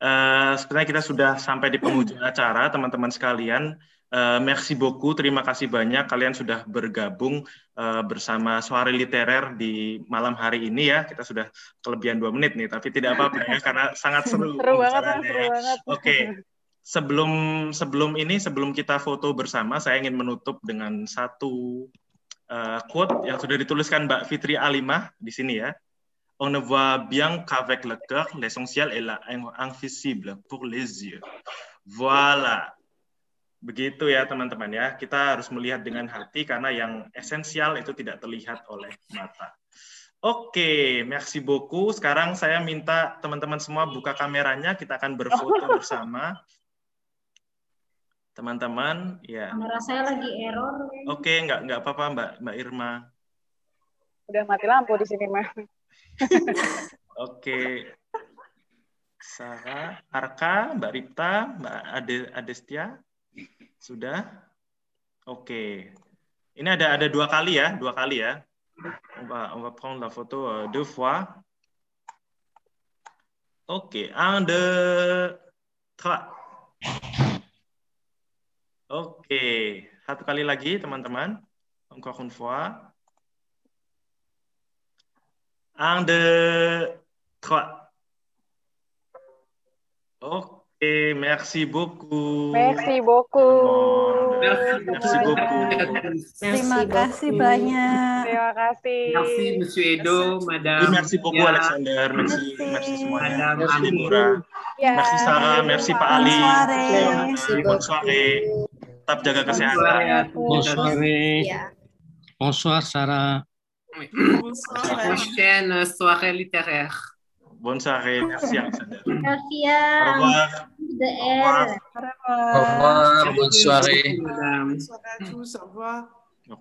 eh, sebenarnya kita sudah sampai di penghujung acara, teman-teman sekalian. Eh, merci beaucoup, terima kasih banyak kalian sudah bergabung eh, bersama Suara Literer di malam hari ini ya. Kita sudah kelebihan dua menit nih, tapi tidak apa-apa ya karena sangat seru. Seru banget, seru ya. banget. Oke, sebelum sebelum ini sebelum kita foto bersama, saya ingin menutup dengan satu uh, quote yang sudah dituliskan Mbak Fitri Alimah di sini ya. On ne voit bien qu'avec le cœur, l'essentiel est là, invisible pour les yeux. Voilà. Begitu ya teman-teman ya. Kita harus melihat dengan hati karena yang esensial itu tidak terlihat oleh mata. Oke, merci beaucoup. Sekarang saya minta teman-teman semua buka kameranya, kita akan berfoto bersama. Teman-teman, ya. Kamera saya lagi error. Oke, nggak nggak apa-apa Mbak Mbak Irma. Udah mati lampu di sini mah. Oke. Sarah, Arka, Mbak Ripta, Mbak Ade, Adestia, sudah? Oke. Ini ada ada dua kali ya, dua kali ya. On va, on va prendre la photo euh, deux fois. Oke, un, deux, trois. Oke, satu kali lagi teman-teman. Encore une fois. Un, deux, trois. Oke. Et merci beaucoup. Merci beaucoup. Merci, merci beaucoup. Terima kasih banyak. Terima kasih. Merci Monsieur Edo, Madame. Merci beaucoup Alexander, merci, merci semuanya. Madame Merci. Deborah. Ya. Merci Sarah, merci Pak Ali. Bonsoir. Merci, bonne soirée. Tetap jaga kesehatan. Bonsoir. Bonsoir. Ya. Bonsoir Sarah. Oui. Bonsoir. Prochaine soirée littéraire. Bonne soirée, merci Alexander. Au Gracias. Revoir. The Au revoir. Au revoir, bonne soirée. Madame. Bonsoir à tous. Au revoir.